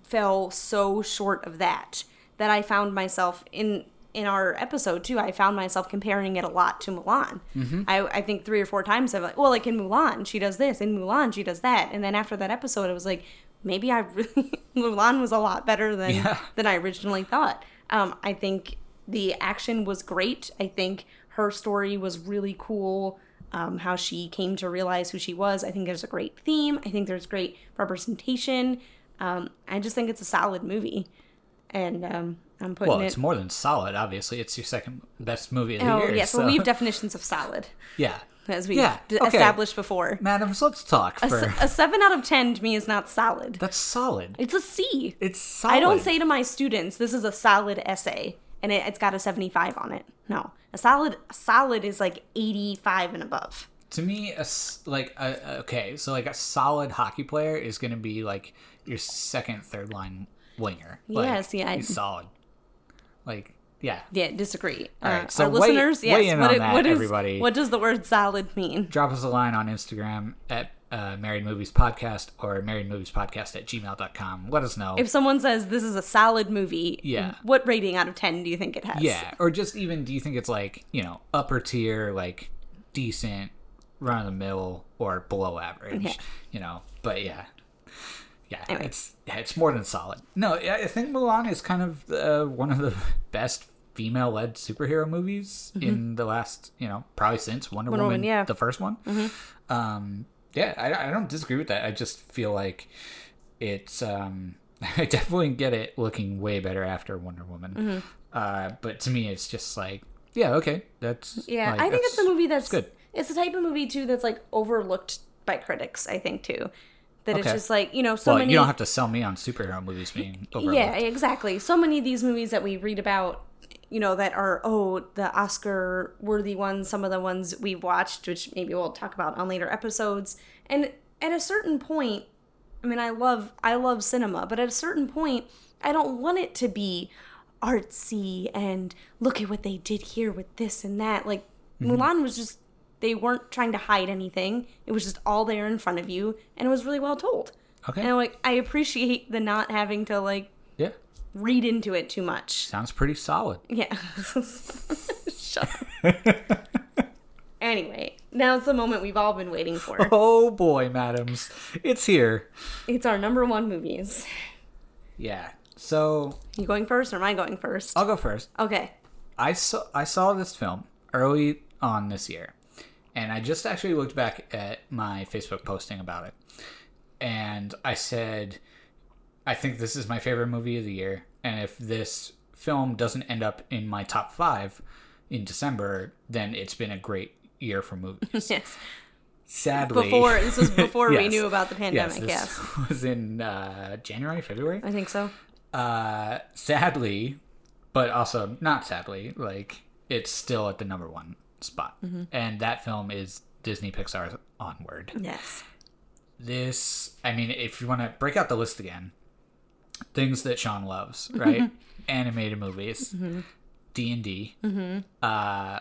fell so short of that that I found myself in in our episode too. I found myself comparing it a lot to Mulan. Mm-hmm. I, I think three or four times I've like, well, like in Mulan, she does this. In Mulan, she does that. And then after that episode, I was like, maybe I really Mulan was a lot better than Yeah. than I originally thought. Um, I think the action was great. I think her story was really cool. Um, how she came to realize who she was. I think there's a great theme. I think there's great representation. Um, I just think it's a solid movie, and um, I'm putting Well, it. it's more than solid. Obviously, it's your second best movie of the oh year. yes, so. well we have definitions of solid yeah, as we Yeah, okay. established before. madams, let's talk A, for. s- a seven out of ten to me is not solid. That's solid. It's a C. It's solid. I don't say to my students, "This is a solid essay," and it, it's got a seventy-five on it. No, a solid a solid is like eighty-five and above. to me a like a, a- okay so like a solid hockey player is going to be like your second third line winger like, Yeah, see, I- he's solid like yeah Yeah, disagree. All right, uh, so our weigh- listeners, weigh in what, on it- that, what is- everybody. What does the word solid mean? drop us a line on instagram at uh, married movies podcast or married movies podcast at gmail.com let us know If someone says this is a solid movie, Yeah. what rating out of ten do you think it has? yeah or just even do you think it's like you know upper tier like decent run of the mill or below average Yeah. you know but yeah yeah Anyway. it's yeah, it's more than solid no I I think Mulan is kind of uh, one of the best female led superhero movies in the last you know probably since Wonder, Mm-hmm. Wonder Woman, Woman, yeah. Mm-hmm. the first one um yeah I, I don't disagree with that I just feel like it's um I definitely get it looking way better after Wonder Woman Mm-hmm. uh but to me it's just like yeah okay that's Yeah, like, I think it's a that's- movie that's good. It's the type of movie too that's like overlooked by critics. I think too, that it's just like you know so well many. you don't have to sell me on superhero movies being overlooked yeah, exactly. So many of these movies that we read about, you know, that are oh the Oscar worthy ones. Some of the ones we've watched, which maybe we'll talk about on later episodes. And at a certain point, I mean, I love I love cinema, but at a certain point, I don't want it to be artsy and look at what they did here with this and that. Like mm-hmm. Mulan was just they weren't trying to hide anything. It was just all there in front of you, and it was really well told. okay And like I appreciate the not having to like yeah read into it too much. sounds pretty solid Yeah. Shut up. anyway, now it's the moment we've all been waiting for. oh boy madams it's here It's our number one movies. yeah so You going first or am I going first? I'll go first Okay. I saw I saw this film early on this year, and I just actually looked back at my Facebook posting about it, and I said, I think this is my favorite movie of the year, and if this film doesn't end up in my top five in December, then it's been a great year for movies. Yes. Sadly, Before this was before we knew about the yes, pandemic. this Yes. was in uh, January, February. I think so. uh sadly but also not sadly like it's still at the number one spot Mm-hmm. and that film is disney pixar's onward Yes. this i mean if you want to break out the list again things that sean loves right animated movies Mm-hmm. d&d uh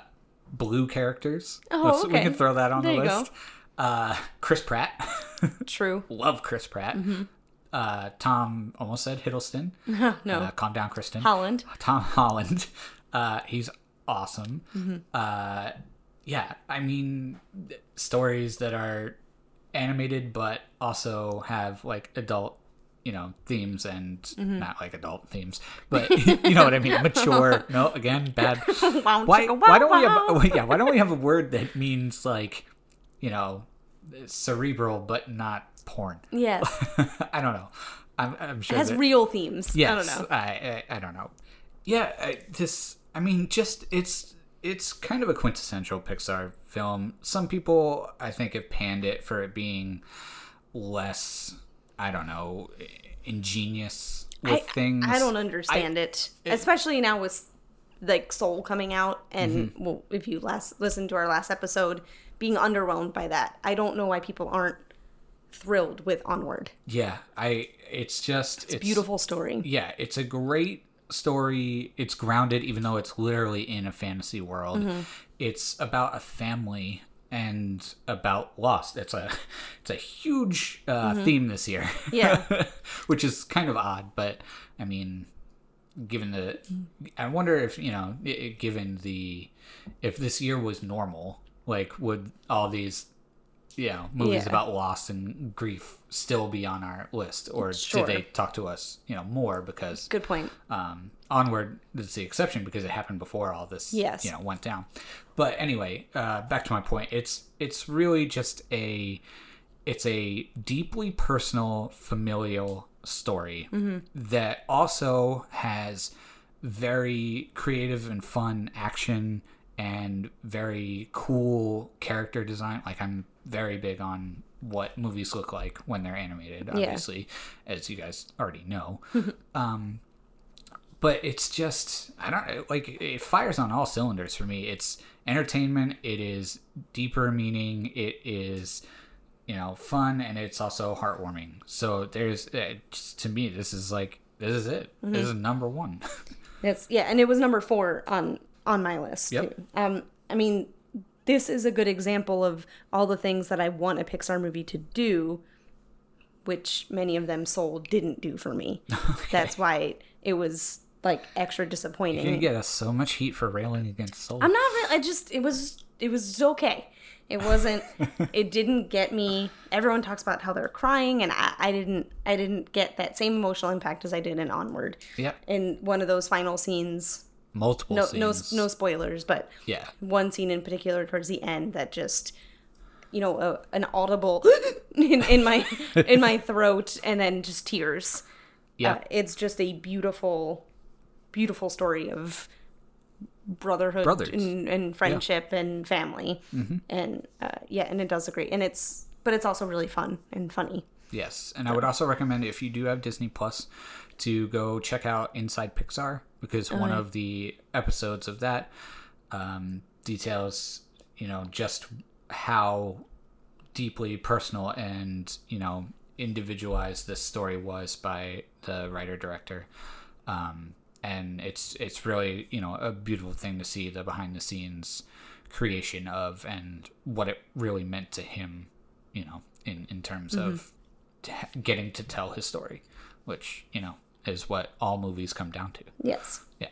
blue characters Oh, Let's- we can throw that on There the list uh chris pratt True. love chris pratt Mm-hmm. uh tom almost said hiddleston no. uh, calm down kristen Holland. Tom Holland. Uh, he's awesome. Mm-hmm. Uh, yeah, I mean, th- stories that are animated but also have like adult, you know, themes and Mm-hmm. not like adult themes, but you know what I mean. Mature. No, again, bad. Wow, Why? Why don't we have? Yeah, why don't we have a word that means like, you know, cerebral but not porn? Yes. I don't know. I'm, I'm sure It has that- real themes. Yes, I don't know. I, I, I don't know. yeah, I, this. I mean, just it's it's kind of a quintessential Pixar film. Some people, I think, have panned it for it being less. I don't know, ingenious with I, things. I don't understand it, especially now with like Soul coming out, and Mm-hmm. well, if you last listened to our last episode, being underwhelmed by that. I don't know why people aren't thrilled with Onward. Yeah, I. It's just it's, Beautiful story. Yeah, it's a great story. It's grounded, even though it's literally in a fantasy world. Mm-hmm. It's about a family and about loss. It's a it's a huge uh, theme this year. Mm-hmm. Yeah. which is kind of odd, but I mean, given the, I wonder if you know, given the, if this year was normal, like would all these, you know, movies Yeah. about loss and grief still be on our list, or Sure. did they talk to us, you know, more because Good point. um, onward is the exception because it happened before all this Yes. you know went down but anyway uh, back to my point it's it's really just a it's a deeply personal familial story that also has very creative and fun action and very cool character design like i'm very big on what movies look like when they're animated obviously as you guys already know um but it's just I don't like it fires on all cylinders for me. It's entertainment, it is deeper meaning, it is you know fun, and it's also heartwarming. So there's uh, just, to me this is like this is it. This is number one. Yes, yeah, and it was number four on on my list. Yep. too. Um, I mean, this is a good example of all the things that I want a Pixar movie to do, which many of them Soul didn't do for me. That's why it was like extra disappointing. Gonna get us so much heat for railing against Soul. I'm not really. I just it was it was okay. It wasn't. it didn't get me. Everyone talks about how they're crying, and I, I didn't. I didn't get that same emotional impact as I did in Onward. Yeah. In one of those final scenes. Multiple No, scenes. no, no spoilers, but Yeah. one scene in particular towards the end that just, you know, a, an audible in, in my in my throat, and then just tears. Yeah. Uh, it's just a beautiful, beautiful story of brotherhood and, and friendship and family, and uh, yeah, and it does a great, and it's but it's also really fun and funny. Yes, and I would also recommend if you do have Disney Plus to go check out Inside Pixar because one of the episodes of that um, details, you know, just how deeply personal and you know individualized this story was by the writer director. Um, and it's it's really you know a beautiful thing to see the behind the scenes creation of and what it really meant to him you know in in terms of t- getting to tell his story which you know is what all movies come down to Yes. yeah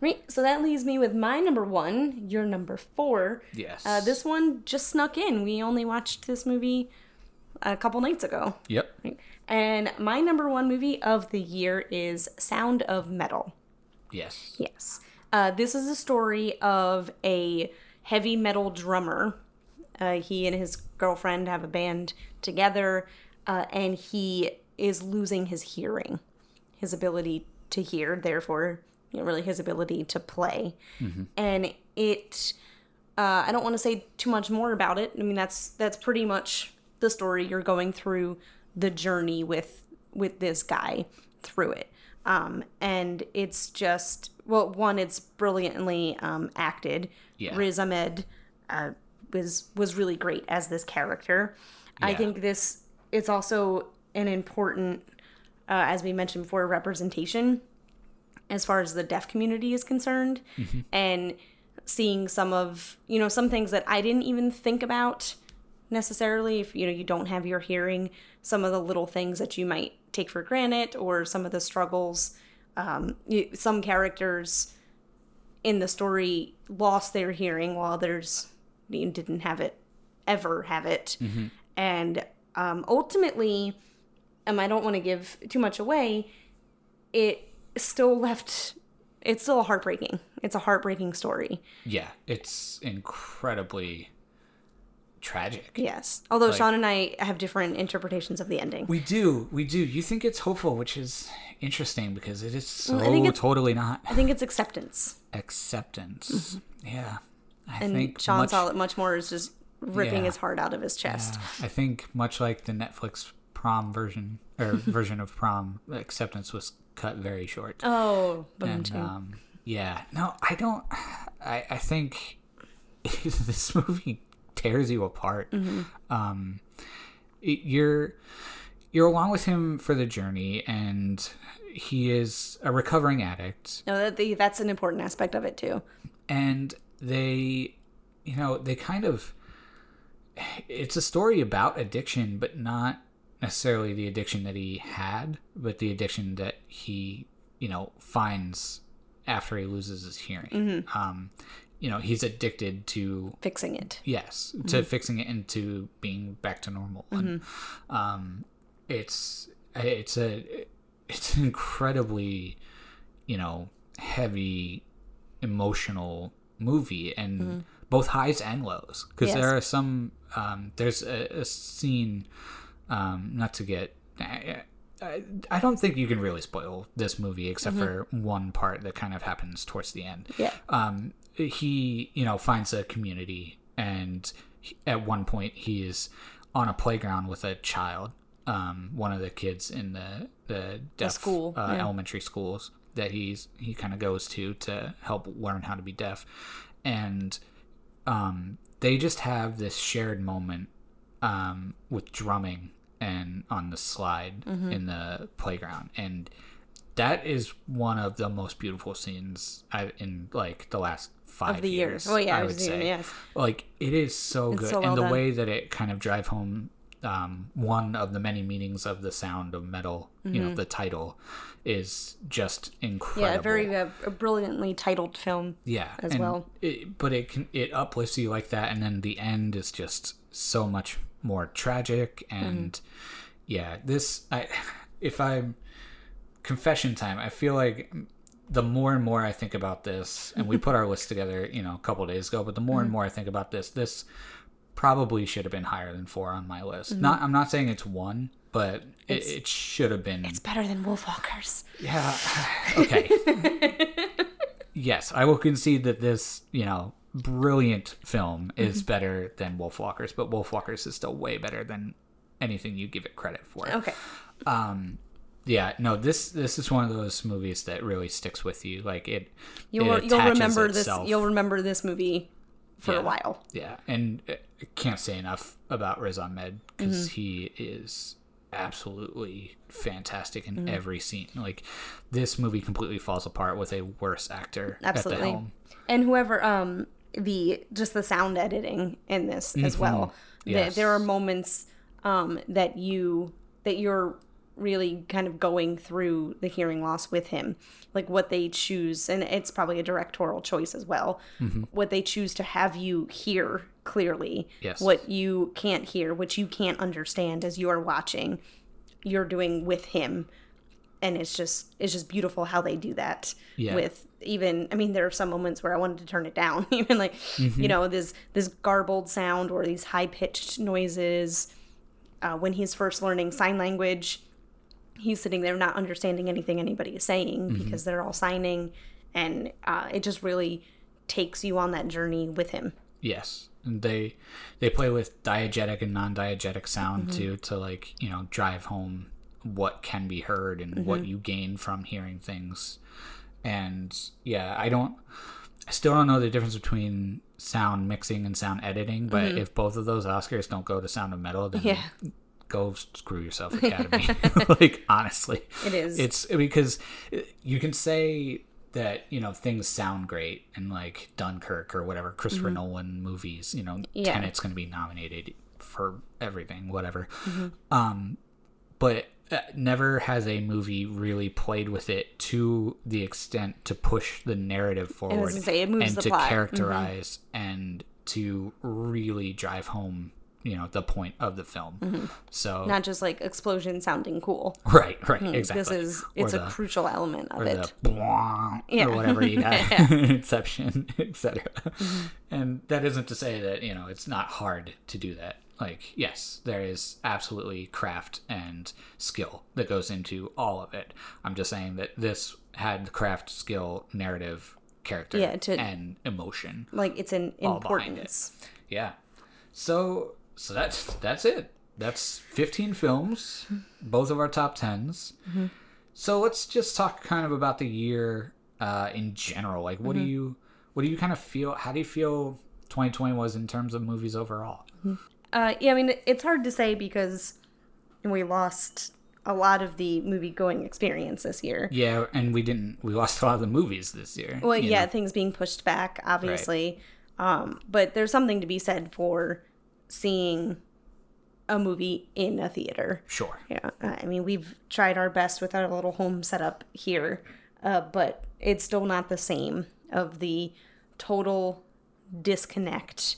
Right. So that leaves me with my number one. Your number four. yes Uh, this one just snuck in. We only watched this movie a couple nights ago. yep And my number one movie of the year is Sound of Metal. yes Yes. Uh, this is a story of a heavy metal drummer. Uh, he and his girlfriend have a band together, uh, and he is losing his hearing, his ability to hear, therefore, you know, really his ability to play. And it, uh, I don't want to say too much more about it. I mean, that's that's pretty much the story. You're going through the journey with with this guy through it um, and it's just well one it's brilliantly um, acted Yeah. riz ahmed uh, was was really great as this character i think this it's also an important uh, as we mentioned before representation as far as the deaf community is concerned and seeing some of you know some things that i didn't even think about necessarily. If you know you don't have your hearing some of the little things that you might take for granted or some of the struggles um, you, some characters in the story lost their hearing while others didn't have it ever have it. And um, ultimately um, i don't want to give too much away it still left it's still heartbreaking it's a heartbreaking story yeah it's incredibly tragic. Yes. Although Like- Sean and I have different interpretations of the ending. We do, we do. You think it's hopeful, which is interesting because it is so I think it's- totally not I think it's acceptance. acceptance. Yeah, I Mm-hmm. And think Sean much, saw it much more as just ripping Yeah. his heart out of his chest. I think much like the Netflix prom version or version of prom, acceptance was cut very short. Oh, and um, yeah, no, I don't. I I think this movie tears you apart. Mm-hmm. Um, you're you're along with him for the journey, and he is a recovering addict, no, that the, that's an important aspect of it too. and they, you know, they kind of. It's a story about addiction, but not necessarily the addiction that he had, but the addiction that he, you know, finds after he loses his hearing. Um, you know, he's addicted to Fixing it. yes to fixing it into being back to normal. And, um, it's it's a it's an incredibly you know heavy emotional movie and both highs and lows because Yes. there are some um, there's a, a scene um, not to get I, I, I don't think you can really spoil this movie except for one part that kind of happens towards the end Yeah. um, he you know finds a community and he- at one point he is on a playground with a child um, one of the kids in the the deaf school, uh, yeah. elementary schools that he's he kind of goes to to help learn how to be deaf and um, they just have this shared moment um, with drumming and on the slide Mm-hmm. in the playground and that is one of the most beautiful scenes I, in like the last five Of the years. years. Oh, yeah, I I would say. yes. Like it is so good, so well and the done. way that it kind of drive home um, one of the many meanings of the sound of metal. You know, the title is just incredible. Mm-hmm. Yeah, very uh, brilliantly titled film. Yeah, as well. It, but it can it uplifts you like that, and then the end is just so much more tragic. Hmm. And yeah, this I if I'm confession time, I feel like the more and more I think about this, and we put our list together, you know, a couple days ago, but the more and hmm. more I think about this, this probably should have been higher than four on my list. Hmm. Not I'm not saying it's one, but it, it should have been. It's better than Wolfwalkers. Yeah. Okay. yes, I will concede that this, you know, brilliant film is better than Wolfwalkers, but Wolfwalkers is still way better than anything you give it credit for. Okay. Yeah, no, this this is one of those movies that really sticks with you. Like it, You'll it you'll remember itself. this. You'll remember this movie for Yeah. a while. Yeah, and I can't say enough about Riz Ahmed because Mm-hmm. he is absolutely fantastic in Mm-hmm. every scene. Like this movie completely falls apart with a worse actor at the Absolutely. helm. And whoever um the just the sound editing in this as well. The- Yes. there are moments um that you that you're really kind of going through the hearing loss with him like what they choose and it's probably a directorial choice as well what they choose to have you hear clearly Yes. what you can't hear what you can't understand as you are watching you're doing with him and it's just it's just beautiful how they do that Yeah. with even i mean there are some moments where i wanted to turn it down even like you know this this garbled sound or these high pitched noises uh, when he's first learning sign language he's sitting there not understanding anything anybody is saying because they're all signing. And uh, it just really takes you on that journey with him. Yes, and they they play with diegetic and non-diegetic sound Mm-hmm. too to like you know drive home what can be heard and Mm-hmm. what you gain from hearing things. And yeah, I don't, I still don't know the difference between sound mixing and sound editing. But if both of those Oscars don't go to Sound of Metal, then Mm-hmm. Yeah. go screw yourself, Academy. like honestly, It is. It's because you can say that you know things sound great and like Dunkirk or whatever Christopher Nolan movies. You know, Mm-hmm. Yeah. Tenet's going to be nominated for everything, whatever. Mm-hmm. Um, but never has a movie really played with it to the extent to push the narrative forward say, it moves and the to plot. Mm-hmm. characterize and to really drive home you know the point of the film. So Not just like explosion sounding cool. right, right, exactly. This is Or it's a the- crucial element of or it. the Yeah. or whatever you got Inception, etc. Mm-hmm. And that isn't to say that you know it's not hard to do that. Like yes, there is absolutely craft and skill that goes into all of it. I'm just saying that this had craft, skill, narrative, character, Yeah, to- and emotion. Like it's an all behind it. importance. Yeah. So so that's that's it. That's 15 films, both of our top 10s. Mm-hmm. So let's just talk kind of about the year uh, in general. Like, what do mm-hmm. you what do you kind of feel? How do you feel 2020 was in terms of movies overall? Mm-hmm. Uh, yeah, I mean, it's hard to say because we lost a lot of the movie going experience this year. Yeah, and we didn't. We lost a lot of the movies this year. Well, yeah, know? things being pushed back, obviously. Um, but there's something to be said for seeing a movie in a theater. Sure. Yeah, I mean, we've tried our best with our little home setup here, uh, but it's still not the same of the total disconnect.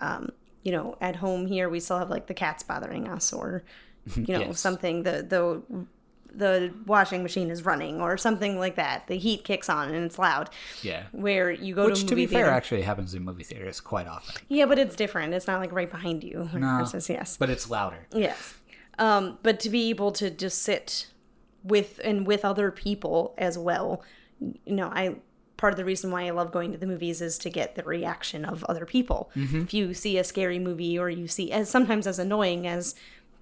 Um, you know, at home here, we still have like the cats bothering us, or you know, Yes. something the the the washing machine is running, or something like that. The heat kicks on and it's loud. Yeah. Where you go to a Which, movie to be theater. fair, actually happens in movie theaters quite often. yeah, but it's different. It's not like right behind you. No. Versus, yes. But it's louder. Yes. Um, but to be able to just sit with and with other people as well, you know, I part of the reason why I love going to the movies is to get the reaction of other people. If you see a scary movie or you see as sometimes as annoying as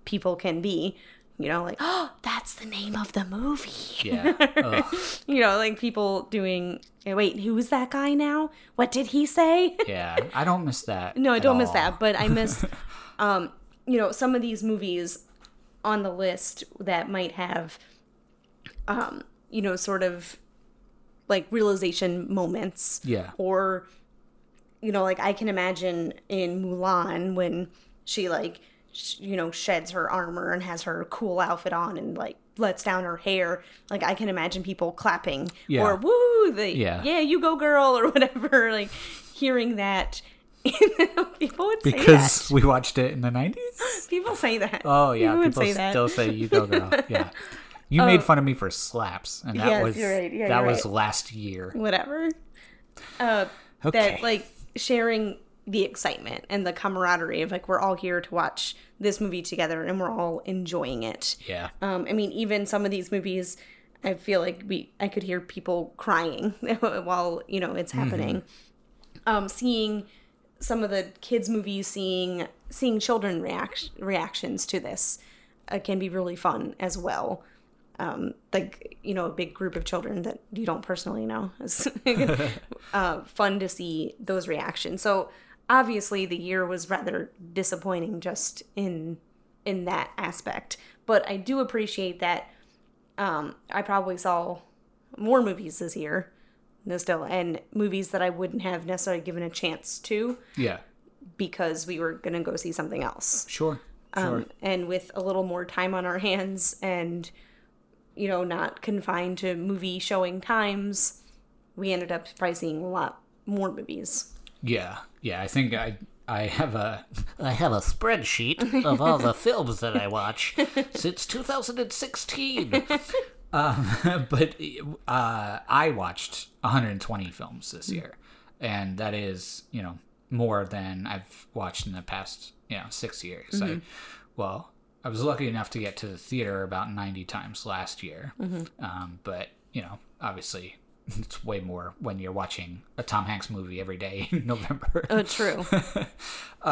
people can be, you know, like, oh, that's the name of the movie. Yeah. You know, like people doing, "Eh, wait, who's that guy now? What did he say? Yeah. I don't miss that. No, I don't miss that, but I miss, um, you know, some of these movies on the list that might have, um, you know, sort of like realization moments. Yeah. Or, you know, like I can imagine in Mulan when she like, sh- you know, sheds her armor and has her cool outfit on and like lets down her hair. Like I can imagine people clapping Yeah. or woo, the, Yeah. yeah, you go girl or whatever. Like hearing that. people would say Because we watched it in the 90s? People say that. Oh yeah, People people say still say you go girl. Yeah. You made fun of me for slaps, and that Yes, was you're right. Yeah, that was right. last year. Whatever. Uh, Okay. That like sharing the excitement and the camaraderie of like we're all here to watch this movie together and we're all enjoying it. yeah. Um, I mean, even some of these movies, I feel like we I could hear people crying while you know it's happening. Um, seeing some of the kids' movies, seeing seeing children react reactions to this uh, can be really fun as well. Um, like you know, a big group of children that you don't personally know. It's uh, fun to see those reactions. So obviously, the year was rather disappointing just in in that aspect. But I do appreciate that um, I probably saw more movies this year, no still, and movies that I wouldn't have necessarily given a chance to Yeah. because we were gonna go see something else. Sure. Sure. Um, and with a little more time on our hands and you know not confined to movie showing times we ended up probably seeing a lot more movies yeah. Yeah. I think I I have a I have a spreadsheet of all the films that I watch since 2016. um, but uh, I watched 120 films this year, and that is you know more than I've watched in the past you know six years. I, well, I was lucky enough to get to the theater about 90 times last year, um, but you know obviously. It's way more when you're watching a Tom Hanks movie every day in November. oh true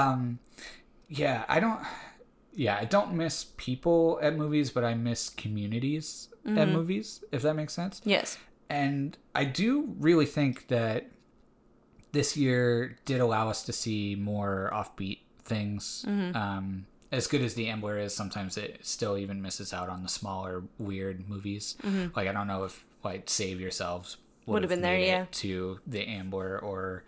Yeah, I don't. Yeah, I don't miss people at movies, but I miss communities at movies. If that makes sense. yes And I do really think that this year did allow us to see more offbeat things. Um, as good as the Ambler is, sometimes it still even misses out on the smaller, weird movies. Like I don't know if like Save Yourselves would Would've been there, yeah. to the Ambler or.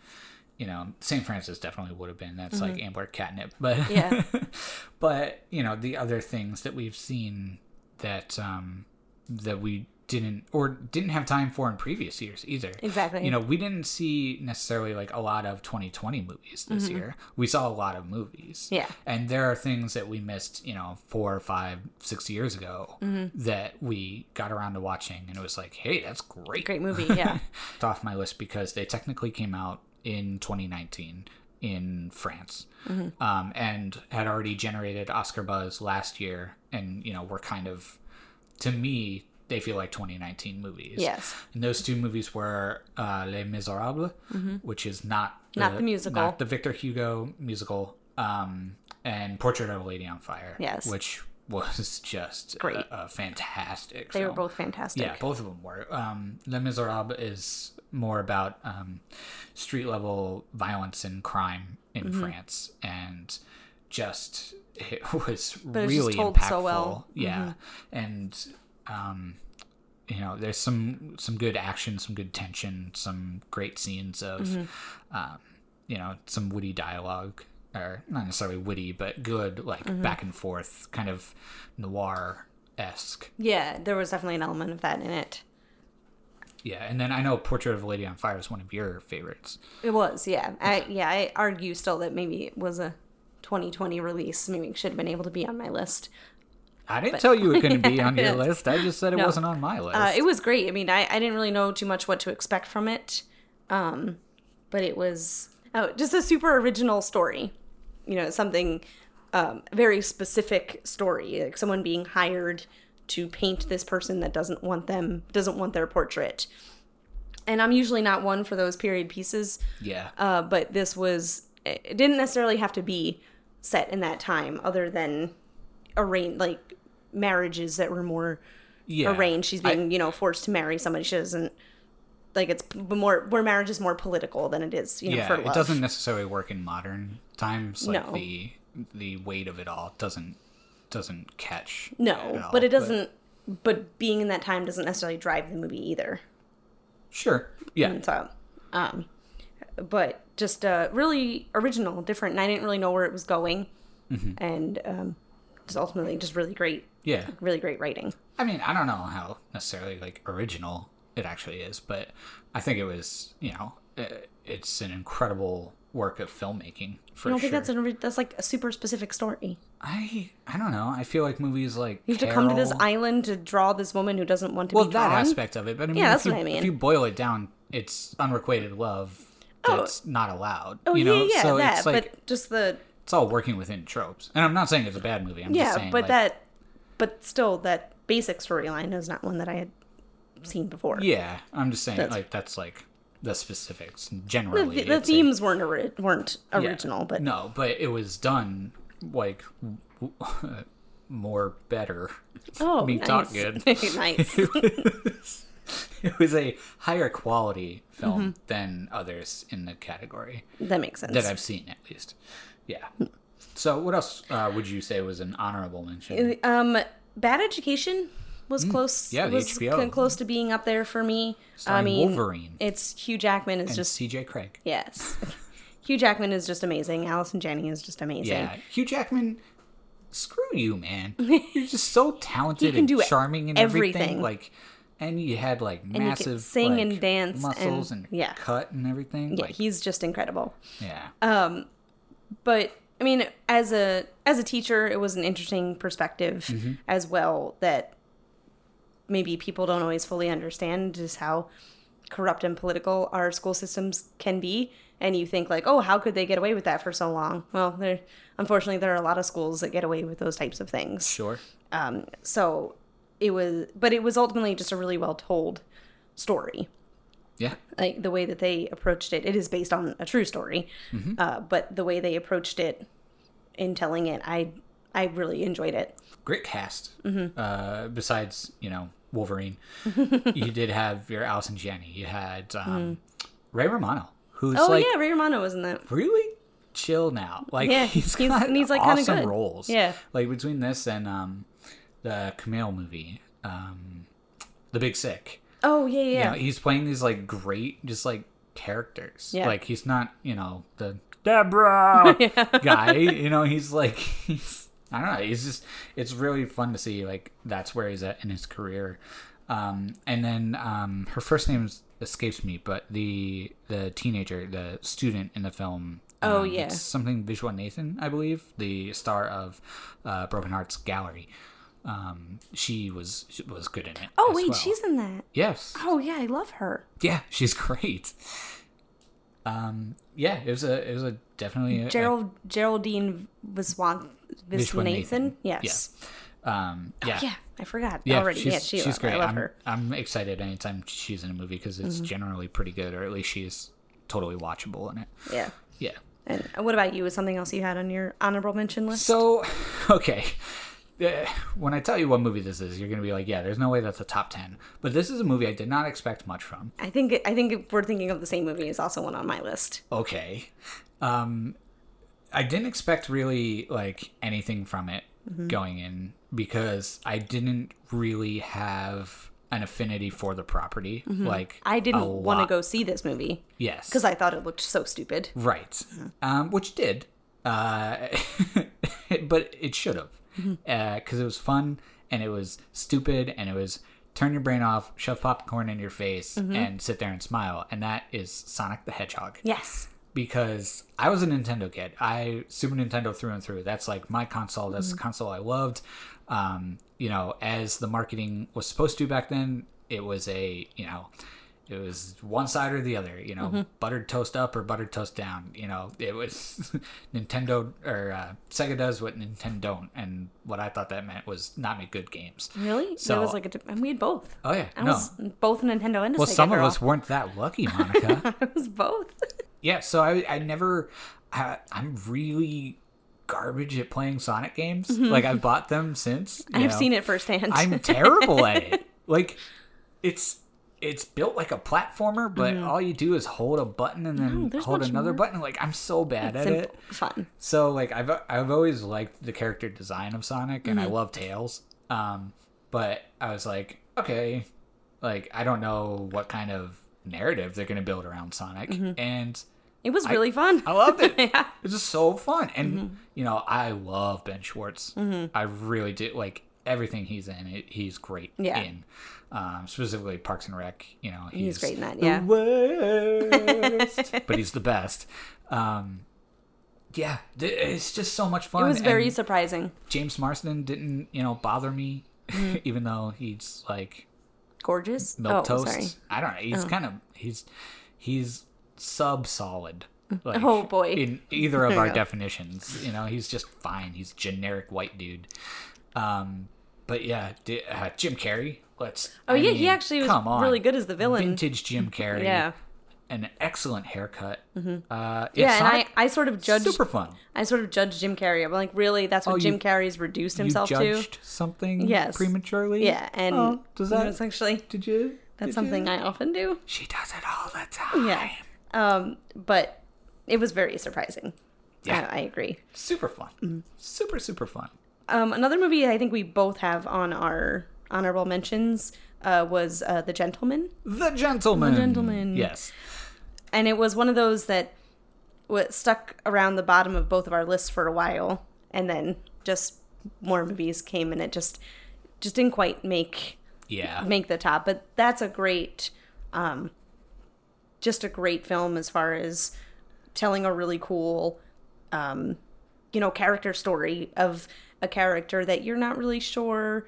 You know, St. Frances definitely would have been. That's like Ambler catnip, but Yeah. but you know the other things that we've seen that um that we didn't or didn't have time for in previous years either. Exactly. You know, we didn't see necessarily like a lot of 2020 movies this year. We saw a lot of movies. Mm-hmm. Yeah. And there are things that we missed, you know, four or five, six years ago Mm-hmm. that we got around to watching and it was like, hey, that's great. Great movie, yeah. It's off my list because they technically came out in 2019 in France Mm-hmm. um, and had already generated Oscar buzz last year. And, you know, were kind of, to me, they feel like 2019 movies. Yes. And those two movies were uh, Les Miserables, which is not Mm-hmm. Not the musical. not the Victor Hugo musical, um, and Portrait of a Lady on Fire. Yes. which was just Great. a, a fantastic. They were both fantastic. Yeah, both of them were. Um, Les Miserables is more about um, street level violence and crime in Mm-hmm. France, and just it was just really told impactful. so well. Mm-hmm. Yeah, and um, you know, there's some some good action, some good tension, some great scenes of, Mm-hmm. um, you know, some witty dialogue. Or not necessarily witty, but good, like Mm-hmm. back and forth, kind of noir esque. Yeah, there was definitely an element of that in it. Yeah, and then I know Portrait of a Lady on Fire is one of your favorites. It was, yeah. I yeah, I argue still that maybe it was a 2020 release. Maybe it should have been able to be on my list. I didn't tell you it couldn't be on your list. I just said it No. wasn't on my list. Uh, it was great. I mean, I, I didn't really know too much what to expect from it, um, but it was oh, just a super original story. You know, something um, very specific story, like someone being hired to paint this person that doesn't want them doesn't want their portrait. And I'm usually not one for those period pieces, yeah. uh, but this was it didn't necessarily have to be set in that time, other than arrange like marriages that were more yeah. arranged. She's I- being, you know, forced to marry somebody she doesn't like. It's more where marriage is more political than it is, you know, yeah, it doesn't necessarily work in modern times. Like No. the the weight of it all doesn't doesn't catch. at No, but it doesn't. But being in that time doesn't necessarily drive the movie either. Sure. Yeah. And so, um, but just uh, really original, different, and I didn't really know where it was going, Mm-hmm. and um, just ultimately just really great, Yeah. really great writing. I mean, I don't know how necessarily like original it actually is, but I think it was, you know, it's an incredible work of filmmaking for I don't sure. think that's an that's like a super specific story. I I don't know. I feel like movies like You have to come to this island to draw this woman who doesn't want to well be that aspect of it, but I mean, Yeah, that's you, what I mean. If you boil it down, it's unrequited love oh. that's not allowed. Oh you know, yeah, yeah, so that. it's like but just the it's all working within tropes. And I'm not saying it's a bad movie. I'm just yeah, saying, but like, that, but still, that basic storyline is not one that I had seen before. yeah, I'm just saying That's- like that's like the specifics. Generally, the, the themes weren't ori- weren't yeah. original, but no, but it was done like more better. oh, me nice. talk good. nice. it was a higher quality film Mm-hmm. than others in the category that makes sense. that I've seen, at least. Yeah. So, what else uh, would you say was an honorable mention? Um, Bad Education was close. Mm. yeah, the was HBO. close to being up there for me. I mean, Wolverine it's Hugh Jackman is and just C.J. Cregg. yes. Hugh Jackman is just amazing. Allison Janney is just amazing. Yeah, Hugh Jackman. Screw you, man. You're just so talented can and do charming and everything. everything. Like, and you had like massive sing and dance muscles and- and, yeah. cut and everything. Yeah, like, he's just incredible. yeah. Um, but I mean, as a as a teacher, it was an interesting perspective Mm-hmm. as well that maybe people don't always fully understand just how corrupt and political our school systems can be. And you think like, oh, how could they get away with that for so long? Well, there unfortunately there are a lot of schools that get away with those types of things. sure. Um, so it was, but it was ultimately just a really well told story Yeah. like the way that they approached it it is based on a true story Mm-hmm. uh, but the way they approached it in telling it i i really enjoyed it great cast. Mm-hmm. Uh, besides, you know, Wolverine, you did have your Allison Janney. You had um, Ray Romano, who's Mm. oh like yeah ray romano was in that really chill now. Like Yeah, he's he's- got he's, like, awesome good. roles. Yeah. like between this and um, the Kumail movie, um, The Big Sick. Oh yeah yeah, You know, he's playing these like great, just like characters. Yeah. Like he's not, you know, the Deborah guy. You know, he's like he's I don't know. He's just it's really fun to see like that's where he's at in his career. Um, and then um, her first name escapes me, but the the teenager, the student in the film. Oh, um, yeah. something Viswanathan, I believe, the star of uh, Broken Hearts Gallery. Um, she was she was good in it. Oh wait, well. she's in that. yes, Oh yeah, I love her. yeah, she's great. Um, yeah, it was a it was a definitely a, Gerald Geraldine Viswan. Viswanathan. Yes. um yeah Yeah, I forgot Yeah, already. she's, yeah, she, she's great. I love I'm, her. I'm excited anytime she's in a movie because it's generally pretty good, or at least she's totally watchable in it. Yeah. Yeah. And what about you? Is something else you had on your honorable mention list? So, okay. When I tell you what movie this is, you're gonna be like, "Yeah, there's no way that's a top 10. But this is a movie I did not expect much from. I think I think if we're thinking of the same movie. Is also one on my list. Okay, um, I didn't expect really like anything from it Mm-hmm. going in because I didn't really have an affinity for the property. Like Mm-hmm. I a didn't want to go see this movie Yes, because I thought it looked so stupid. Right. Um, which did. Uh, but it should have. Uh, because it was fun and it was stupid and it was turn your brain off, shove popcorn in your face, mm-hmm. and sit there and smile. And that is Sonic the Hedgehog. Yes. Because I was a Nintendo kid. I Super Nintendo through and through. That's like my console. That's the mm-hmm. console I loved. Um, you know, as the marketing was supposed to back then, it was a you know it was one side or the other you know buttered toast up or buttered toast down you know it was nintendo or uh, sega does what nintendo don't and what i thought that meant was not make good games Really? So- it was like a, and we had both. oh yeah I no was both Nintendo and well Sega some of us weren't that lucky monica I was both. yeah so i, I never I, i'm really garbage at playing sonic games like i've bought them since I've know. seen it firsthand. I'm terrible at it. Like it's it's built like a platformer, but all you do is hold a button and then Mm-hmm. hold another more. button. Like I'm so bad at Simple, it. fun. So like I've I've always liked the character design of Sonic and I Mm-hmm. love Tails. Um but I was like, okay, like I don't know what kind of narrative they're going to build around Sonic Mm-hmm. and It was really fun. I loved it. yeah. It's just so fun. And Mm-hmm. you know, I love Ben Schwartz. I really do like everything he's in. It, he's great Yeah. in. Um, specifically Parks and Rec. You know, he's, He's great in that, the yeah. worst, but he's the best. Um, yeah, it's just so much fun. It was very and surprising. James Marsden didn't, you know, bother me, Mm-hmm. even though he's like Gorgeous. milk oh, toast. sorry. I don't know. He's kind of he's he's sub solid. Like, Oh, boy. In either of our Yeah. definitions, you know, he's just fine. He's generic white dude. Um, but yeah, uh, Jim Carrey. Let's. Oh I yeah, he actually was come on. really good as the villain. Vintage Jim Carrey. Yeah. An excellent haircut. Uh, Mm-hmm. Yeah, and I, I sort of judged super fun. I sort of judged Jim Carrey. I'm like, really? That's what Oh, Jim you- Carrey's reduced himself you to? something Yes. prematurely. Yeah, and Oh, does that? Actually Did you? that's did something you? I often do. She does it all the time. Yeah. Um, but it was very surprising. Yeah. I, I agree. super fun super super fun Um, another movie I think we both have on our honorable mentions uh, was uh, The Gentlemen. the gentleman The Gentlemen. yes and it was one of those that was stuck around the bottom of both of our lists for a while and then just more movies came and it just just didn't quite make yeah make the top but that's a great um just a great film as far as telling a really cool um you know character story of a character that you're not really sure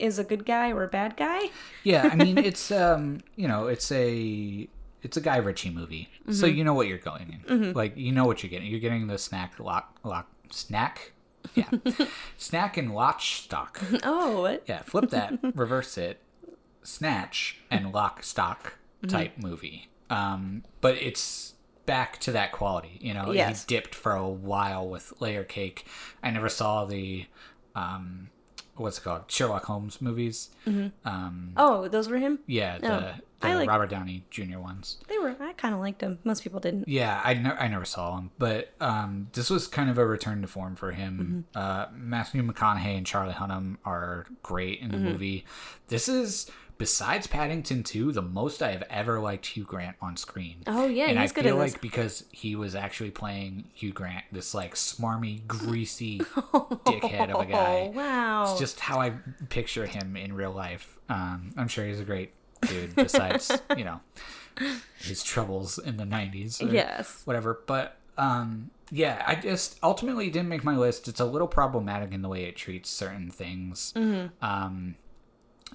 is a good guy or a bad guy? Yeah i mean it's um you know it's a it's a guy ritchie movie. So Mm-hmm. you know what you're going in. Like you know what you're getting. You're getting the snack lock lock snack? Yeah. Snack and watch stock. Oh what? Yeah flip that reverse it snatch and lock stock Mm-hmm. type movie. Um but it's back to that quality you know? Yes. he dipped for a while with layer cake. I never saw the um what's it called sherlock holmes movies um oh those were him yeah the the I like- Robert Downey Jr. ones. They were. I kind of liked them. Most people didn't. Yeah, I, ne- I never saw him, but um, this was kind of a return to form for Mm-hmm. him. Uh, Matthew McConaughey and Charlie Hunnam are great in the movie. This is, besides Paddington 2, the most I have ever liked Hugh Grant on screen. Oh, yeah, and he's I good feel like this. because he was actually playing Hugh Grant, this like smarmy, greasy dickhead of a guy. Oh wow. It's just how I picture him in real life. Um, I'm sure he's a great dude. Besides, you know, his troubles in the '90s. or Yes. Whatever. But um, yeah, I just ultimately didn't make my list. It's a little problematic in the way it treats certain things. Um,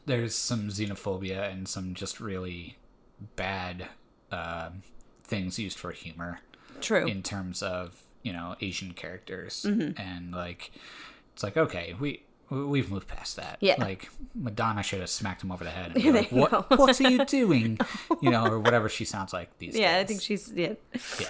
there's some xenophobia and some just really bad um things used for humor True. in terms of you know Asian characters Mm-hmm. and like it's like okay we we've moved past that Yeah. like Madonna should have smacked him over the head and be like, what what are you doing you know or whatever she sounds like these days. yeah, I think she's yeah. yeah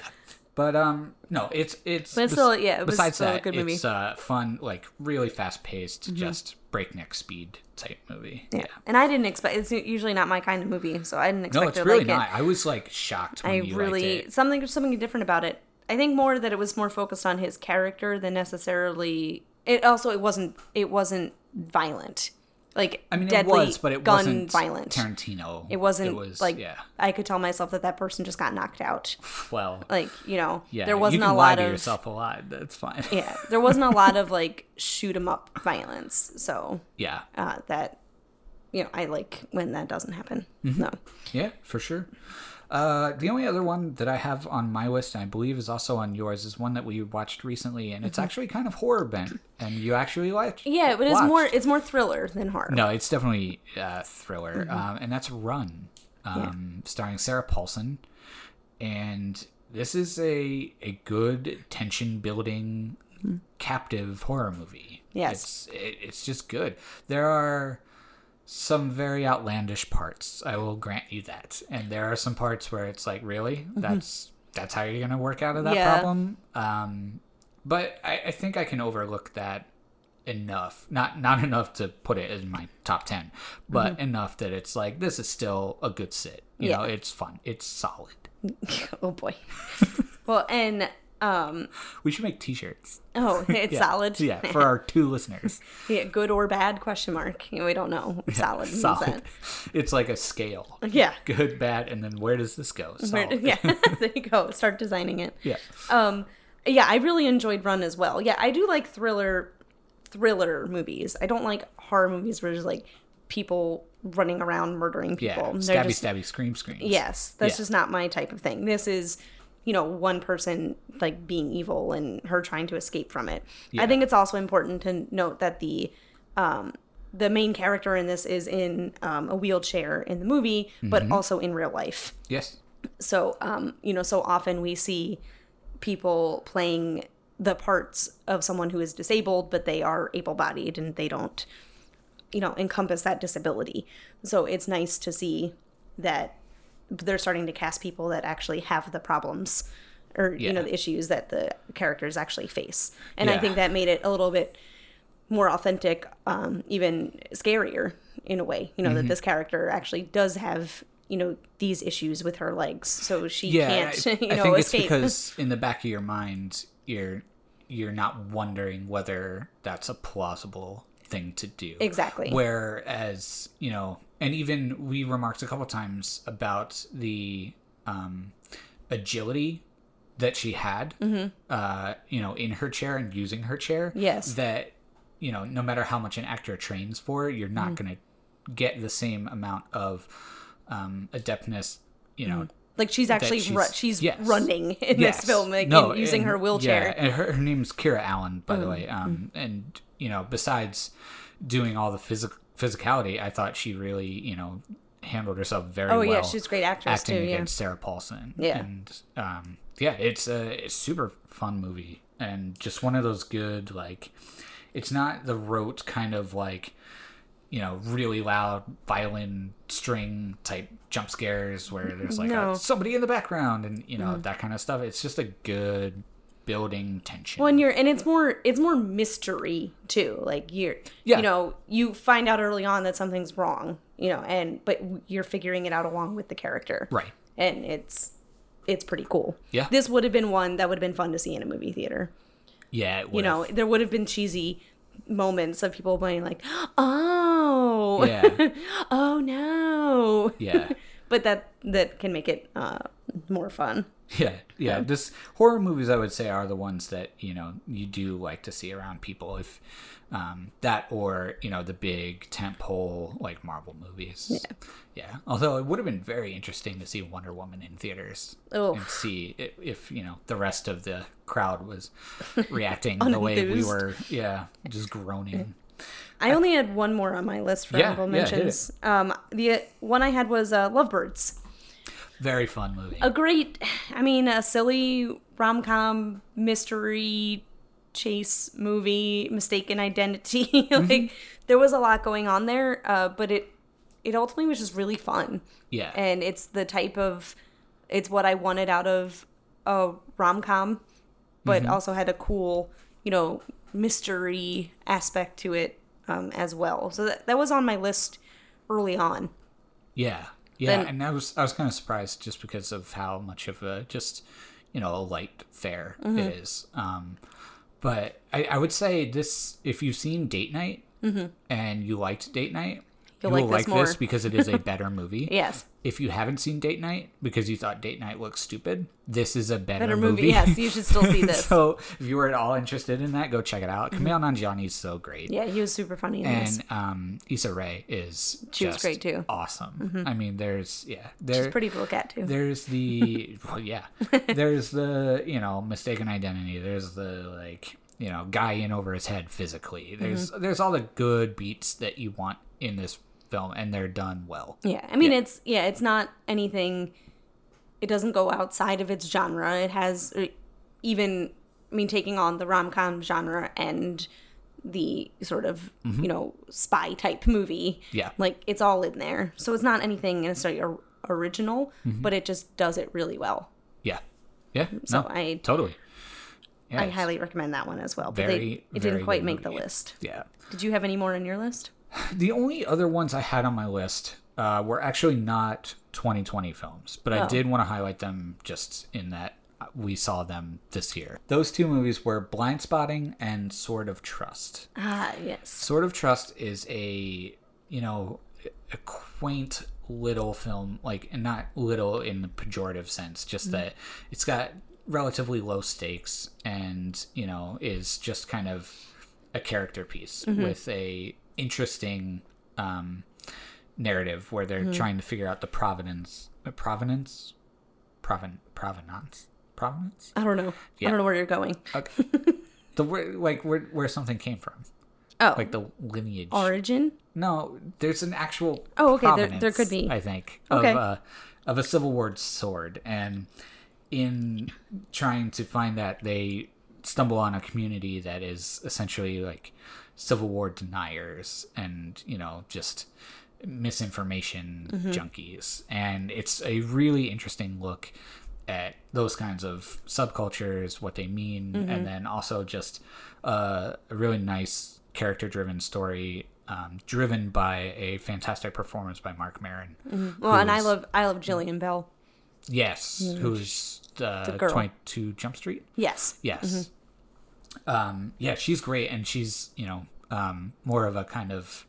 but um no it's it's But it's still- yeah, it besides still a that good movie. it's uh fun like really fast paced just breakneck speed type movie yeah. And I didn't expect. It's usually not my kind of movie, so I didn't expect no it's to really like not it. I was like shocked when I you really something something different about it. I think more that it was more focused on his character than necessarily. It also it wasn't it wasn't violent, like I mean deadly it was but it gun wasn't violent. Tarantino It wasn't it was like yeah I could tell myself that that person just got knocked out. well Like you know, Yeah, there wasn't a lot of yourself a lot. That's fine. yeah, there wasn't a lot of like shoot 'em up violence. So yeah, uh, that you know, I like when that doesn't happen. Mm-hmm. No, yeah, for sure. Uh, the only other one that I have on my list, and I believe is also on yours, is one that we watched recently, and it's actually kind of horror bent, and you actually liked. Mm-hmm. yeah, but it's more it's more thriller than horror. No, it's definitely uh, thriller, Mm-hmm. um, and that's Run, um, starring Sarah Paulson, and this is a a good tension building captive horror movie. Mm-hmm. Yes. it's it, it's just good. There are some very outlandish parts. I will grant you that, and there are some parts where it's like, really, that's that's how you're gonna work out of that Mm-hmm. Yeah. problem. Um, but I, I think I can overlook that enough not not enough to put it in my top 10 but Mm-hmm. enough that it's like this is still a good sit you Yeah. know it's fun it's solid oh boy. well, and um, we should make t-shirts oh, it's yeah. solid. yeah for our two listeners Yeah, good or bad? Question mark. You know, we don't know. Solid. solid it's like a scale. Yeah. good bad and then where does this go Where- yeah. there you go. Start designing it. yeah Um, yeah, I really enjoyed Run as well. Yeah, I do like thriller, thriller movies. I don't like horror movies where there's like people running around murdering people. They're stabby just- stabby scream screams Yes, that's Yeah. just not my type of thing. This is, you know, one person like being evil and her trying to escape from it. Yeah. I think it's also important to note that the um the main character in this is in um, a wheelchair in the movie, Mm-hmm. but also in real life. yes So, um, you know, so often we see people playing the parts of someone who is disabled, but they are able bodied and they don't, you know, encompass that disability. So it's nice to see that they're starting to cast people that actually have the problems or, you know, the issues that the characters actually face. And I think that made it a little bit more authentic, um, even scarier in a way. You know Mm-hmm. that this character actually does have you know these issues with her legs, so she yeah can't I, you I know think escape. it's because in the back of your mind you're you're not wondering whether that's a plausible thing to do Exactly. whereas you know and even we remarked a couple times about the um agility that she had uh you know in her chair and using her chair Mm-hmm. Yes. that you know no matter how much an actor trains for you're not Mm-hmm. going to get the same amount of um adeptness you know like she's actually she's- ru- she's yes. running in Yes. this film, like No, in using and- her wheelchair. Mm-hmm. Yeah, and her, her name's Kiera Allen, by the way. Um, and you know, besides doing all the physic- physicality, I thought she really, you know, handled herself very Oh, well. yeah, she's a great actress, acting too, yeah. against Sarah Paulson. Yeah. and um, yeah, it's a, it's super fun movie and just one of those good like. It's not the rote kind of like you know, really loud violin string type jump scares where there's like No. a, somebody in the background and you know that kind of stuff. It's just a good building tension. And you're and it's more it's more mystery too. Like you're Yeah. you know you find out early on that something's wrong. You know, and but you're figuring it out along with the character. right. And it's it's pretty cool. Yeah. This would have been one that would have been fun to see in a movie theater. Yeah. It You know, there would have been cheesy moments of people being like, "Oh, Yeah. oh no," Yeah. but that that can make it uh, more fun. Yeah, yeah. This horror movies, I would say, are the ones that you know you do like to see around people. If um, that or you know the big tentpole like Marvel movies. Yeah, yeah. Although it would have been very interesting to see Wonder Woman in theaters Oh. and see if, if you know the rest of the crowd was reacting the way we were. Yeah, just groaning. I only had one more on my list for Yeah, honorable yeah, mentions. um, the one I had was uh, Lovebirds. Very fun movie. A great, I mean, a silly rom com mystery chase movie, mistaken identity. Mm-hmm. like there was a lot going on there, uh, but it it ultimately was just really fun. yeah, and it's the type of it's what I wanted out of a rom com, but Mm-hmm. also had a cool, you know, mystery aspect to it um, as well. So that that was on my list early on. Yeah, yeah, Then- and I was I was kind of surprised just because of how much of a just you know a light fare Mm-hmm. it is. Um, but I, I would say this: if you've seen Date Night and you liked Date Night, Mm-hmm. You'll you will like like this this, because it is a better movie. Yes, If you haven't seen Date Night because you thought Date Night looked stupid, this is a better, better movie. movie. Yes, you should still see this. so if you were at all interested in that, go check it out. Kumail Nanjiani is so great. yeah, he was super funny. And um, Issa Rae is She was great, too. Awesome. I mean, there's yeah, there, It's pretty to look at too. there's the well, yeah, there's the you know mistaken identity. There's the like you know guy in over his head physically. There's Mm-hmm. there's all the good beats that you want in this film, and they're done well. Yeah, I mean Yeah. it's yeah, it's not anything. It doesn't go outside of its genre. It has uh, even, I mean, taking on the rom com genre and the sort of you know spy type movie. Mm-hmm. Yeah. like it's all in there. So it's not anything necessarily or- original, Mm-hmm. but it just does it really well. Yeah, yeah. So no, I totally. Yeah, I highly recommend that one as well. But very, they, it didn't quite make the list. Yeah. Did you have any more on your list? The only other ones I had on my list uh, were actually not 2020 films, but I Oh. did want to highlight them just in that we saw them this year. Those two movies were Blindspotting and Sword of Trust. Ah, yes. Sword of Trust is a, you know, a quaint little film, like, and not little in the pejorative sense, just that it's got relatively low stakes and, you know, is just kind of a character piece with a interesting um, narrative where they're trying to figure out the provenance, uh, provenance, Proven, provenance, provenance, I don't know. I don't know where you're going. okay. the where, like where where something came from, Oh, like the lineage. origin. No, there's an actual. Oh, okay, there- there could be. I think Okay. of uh, of a Civil War sword, and in trying to find that, they stumble on a community that is essentially like Civil War deniers, and you know just misinformation Mm-hmm. junkies, and it's a really interesting look at those kinds of subcultures, what they mean, Mm-hmm. and then also just uh, a really nice character-driven story, um, driven by a fantastic performance by Marc Maron. Well, and I love I love Jillian Bell. Yes, who's uh, girl. Twenty-Two Jump Street. Yes. Yes. Um, yeah, she's great, and she's you know um, more of a kind of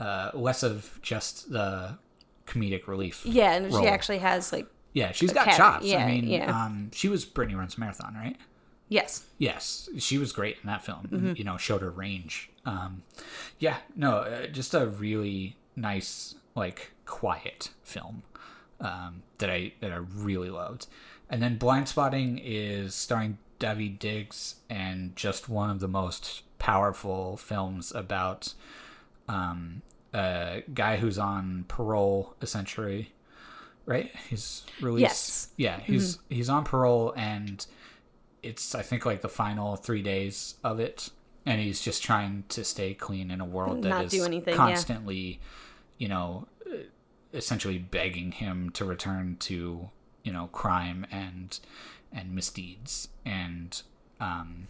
uh, less of just the comedic relief. Yeah, and role. she actually has like Yeah, she's got cat- chops. yeah, I mean, yeah. um, she was Brittany runs marathon, right? yes. Yes, she was great in that film. Mm-hmm. You know, showed her range. Um, yeah, no, uh, just a really nice, like, quiet film um, that I that I really loved. And then Blindspotting is starring Daveed Diggs and just one of the most powerful films about um, a guy who's on parole, essentially. Right? He's released. Yes. Yeah, he's he's on parole and it's I think like the final three days of it, and he's just trying to stay clean in a world that Not is anything, yeah. constantly, you know, essentially begging him to return to you know crime and and misdeeds, and um,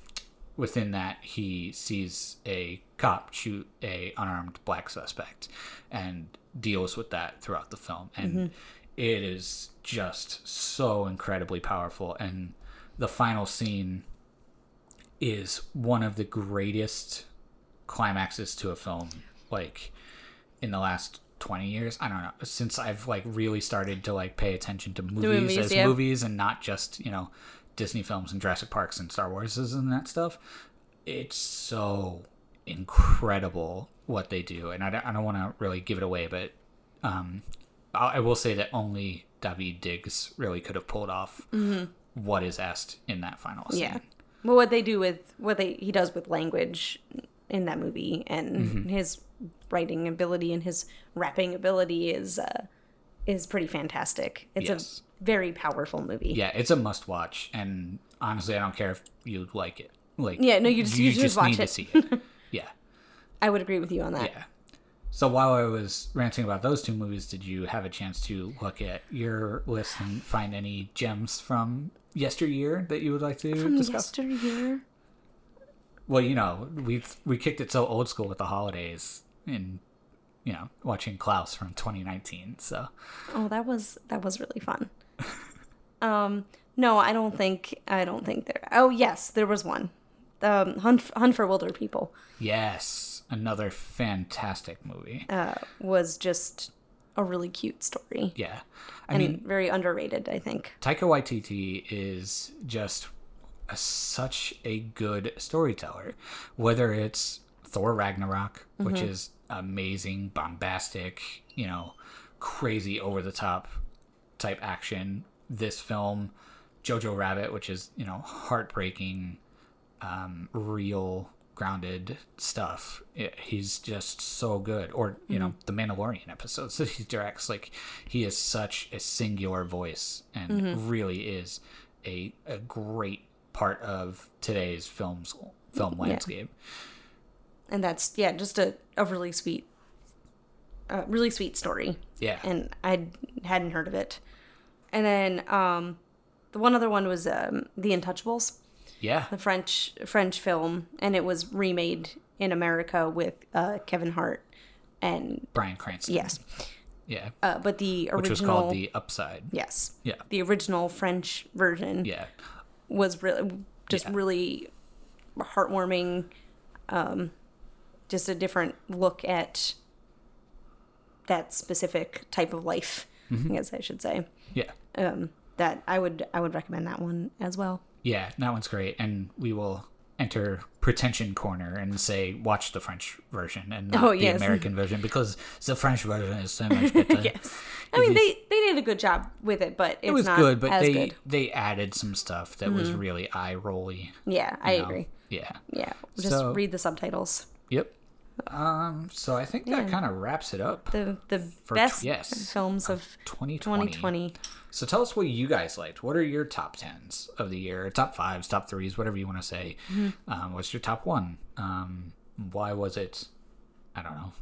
within that he sees a cop shoot a unarmed black suspect, and deals with that throughout the film, and it is just so incredibly powerful, and the final scene is one of the greatest climaxes to a film like in the last 20 years i don't know since i've like really started to like pay attention to movies, movies, as yeah. movies and not just you know disney films and jurassic parks and star warses and that stuff it's so incredible what they do and i don't, I don't want to really give it away but um I I will say that only Daveed Diggs really could have pulled off what is asked in that final scene. Mm-hmm. Yeah. Well, what they do with what they he does with language in that movie and Mm-hmm. his writing ability and his rapping ability is uh, is pretty fantastic. It's Yes. a very powerful movie. Yeah, it's a must watch, and honestly, I don't care if you like it. Like, Yeah, no, you just- you just watch need to see it. yeah, I would agree with you on that. yeah. So while I was ranting about those two movies, did you have a chance to look at your list and find any gems from yesteryear that you would like to From discuss? yesteryear. Well, you know, we we kicked it so old school with the holidays, and you know, watching Klaus from 2019. So Oh, that was that was really fun. um, no, I don't think I don't think there. Oh, yes, there was one. Um, Hunt Hunt for Wilder People yes, another fantastic movie. uh, was just a really cute story yeah, I and mean, very underrated. I think. Taika Waititi is just a, such a good storyteller. Whether it's Thor Ragnarok, which mm-hmm. is amazing, bombastic, you know, crazy over the top type action. This film, Jojo Rabbit, which is you know heartbreaking, um, real grounded stuff. It, he's just so good. Or you know mm-hmm. the Mandalorian episodes that he directs. Like he is such a singular voice and mm-hmm. really is a a great part of today's films film landscape. and that's yeah just a, a really sweet uh, really sweet story Yeah. and i hadn't heard of it and then um the one other one was um the untouchables yeah. the french french film and it was remade in america with uh kevin hart and Bryan Cranston. yes Yeah. uh, but the Which was called The Upside. yes Yeah. the original french version Yeah. Was really just Yeah. really heartwarming um just a different look at that specific type of life Mm-hmm. i guess i should say Yeah. um that i would i would recommend that one as well Yeah, that one's great. And we will enter pretension corner and say watch the French version and not Oh, the yes. American version because the French version is so much better. yes i mean they they did a good job with it but it's It was good, but they good Mm-hmm. they added some stuff that was really eye rolly. yeah i agree Yeah. yeah just So- read the subtitles Yep. Um. So I think that kind of wraps it up. the the best yes. films of 2020. 2020 So tell us what you guys liked. What are your top tens of the year? Top fives, top threes, whatever you want to say. Mm-hmm. Um, what's your top one? Um, why was it? I don't know.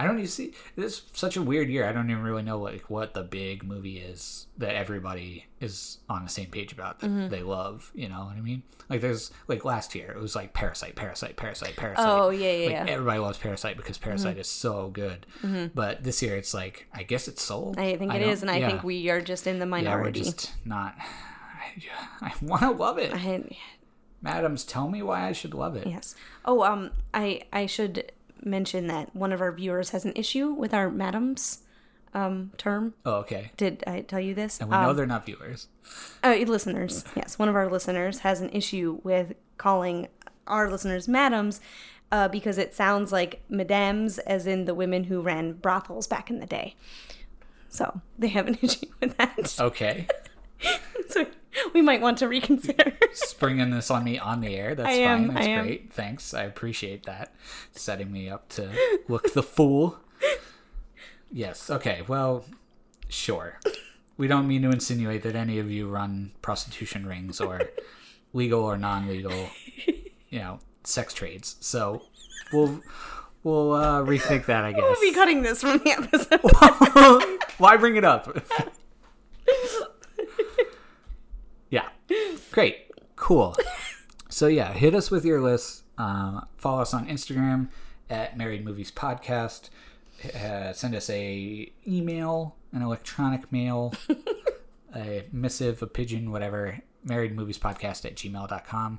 I don't even see. This is such a weird year. I don't even really know like what the big movie is that everybody is on the same page about that Mm-hmm. they love. You know what I mean? Like there's like last year it was like Parasite, Parasite, Parasite, Parasite. Oh, yeah, yeah, Like, yeah. Mm-hmm. Everybody loves Parasite because Parasite is so good. But this year it's like I guess it's sold. i think it don't- is and i think we are just in the minority. Yeah, we're just not. I, I want to love it. I, Madams, tell me why I should love it. Yes. Oh, um, I I should mention that one of our viewers has an issue with our madams um term. Oh, okay. Did I tell you this? And we know Um, they're not viewers. uh, listeners. Yes, one of our listeners has an issue with calling our listeners madams. Uh, because it sounds like madams, as in the women who ran brothels back in the day. So they have an issue with that. Okay. So we might want to reconsider. Springing this on me on the air. That's am, fine. That's I am. great. Thanks. I appreciate that. Setting me up to look the fool. Yes. Okay. Well, sure. We don't mean to insinuate that any of you run prostitution rings or legal or non-legal, you know, sex trades. So we'll we'll uh, rethink that, I guess. we'll be cutting this from the episode. Why bring it up? Great. Cool. so yeah, hit us with your list. Um, follow us on Instagram at Married Movies Podcast. Uh, send us a email, an electronic mail, a missive, a pigeon, whatever. Married Movies Podcast at gmail.com.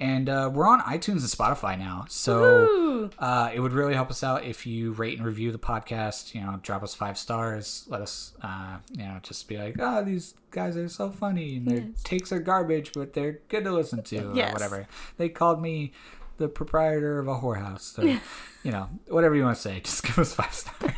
And uh, we're on iTunes and Spotify now. So uh, it would really help us out if you rate and review the podcast. You know, drop us five stars. Let us, uh, you know, just be like, oh, these guys are so funny. And their Yes. takes are garbage, but they're good to listen to, or whatever. They called me the proprietor of a whorehouse. Or, you know, whatever you want to say. Just give us five stars.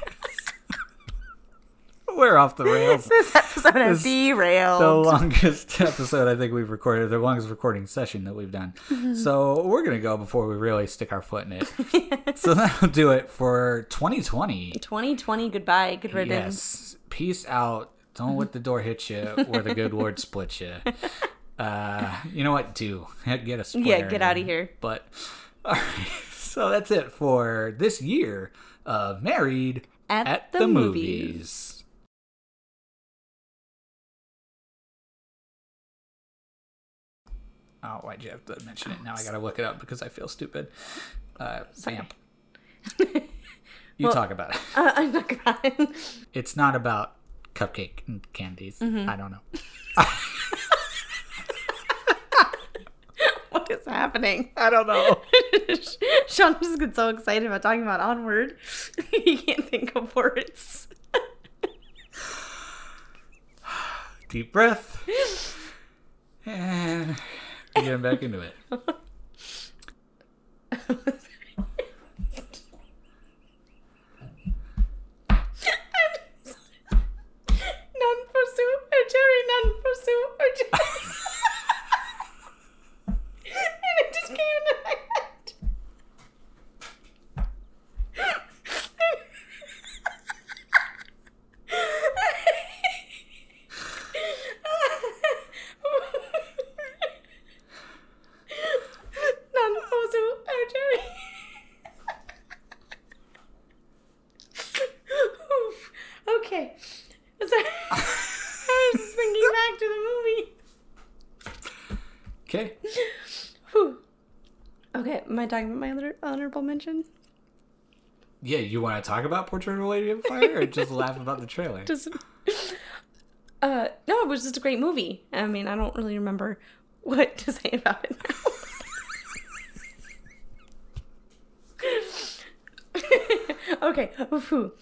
We're off the rails. This episode has This- derailed. the longest episode I think we've recorded, the longest recording session that we've done. So we're gonna go before we really stick our foot in it. so that'll do it for 2020. 2020, goodbye, good riddance. Yes, peace out. Don't let the door hit you, or the good Lord split you. Uh, you know what? Do get a splitter. Yeah, get out of here. But all right, so that's it for this year of Married At the, the movies. Movies. Oh, why'd you have to mention it? Now I gotta look it up because I feel stupid. Uh, vamp. You Well- talk about it. Uh, I'm not gonna. It's not about cupcake and candies. Mm-hmm. I don't know. what is happening? I don't know. Sean just gets so excited about talking about Onward. he can't think of words. Deep breath. And we're getting back into it. None pursue or Jerry, none pursue or Jerry. and it just came into my head. None pursue or Jerry. Oof. okay. So, I was just thinking back to the movie. Okay. Whew. Okay, am I talking about my other honorable mention? Yeah, you want to talk about Portrait of a Lady on Fire or just laugh about the trailer? Just, uh, no, it was just a great movie. I mean, I don't really remember what to say about it now. okay, whew.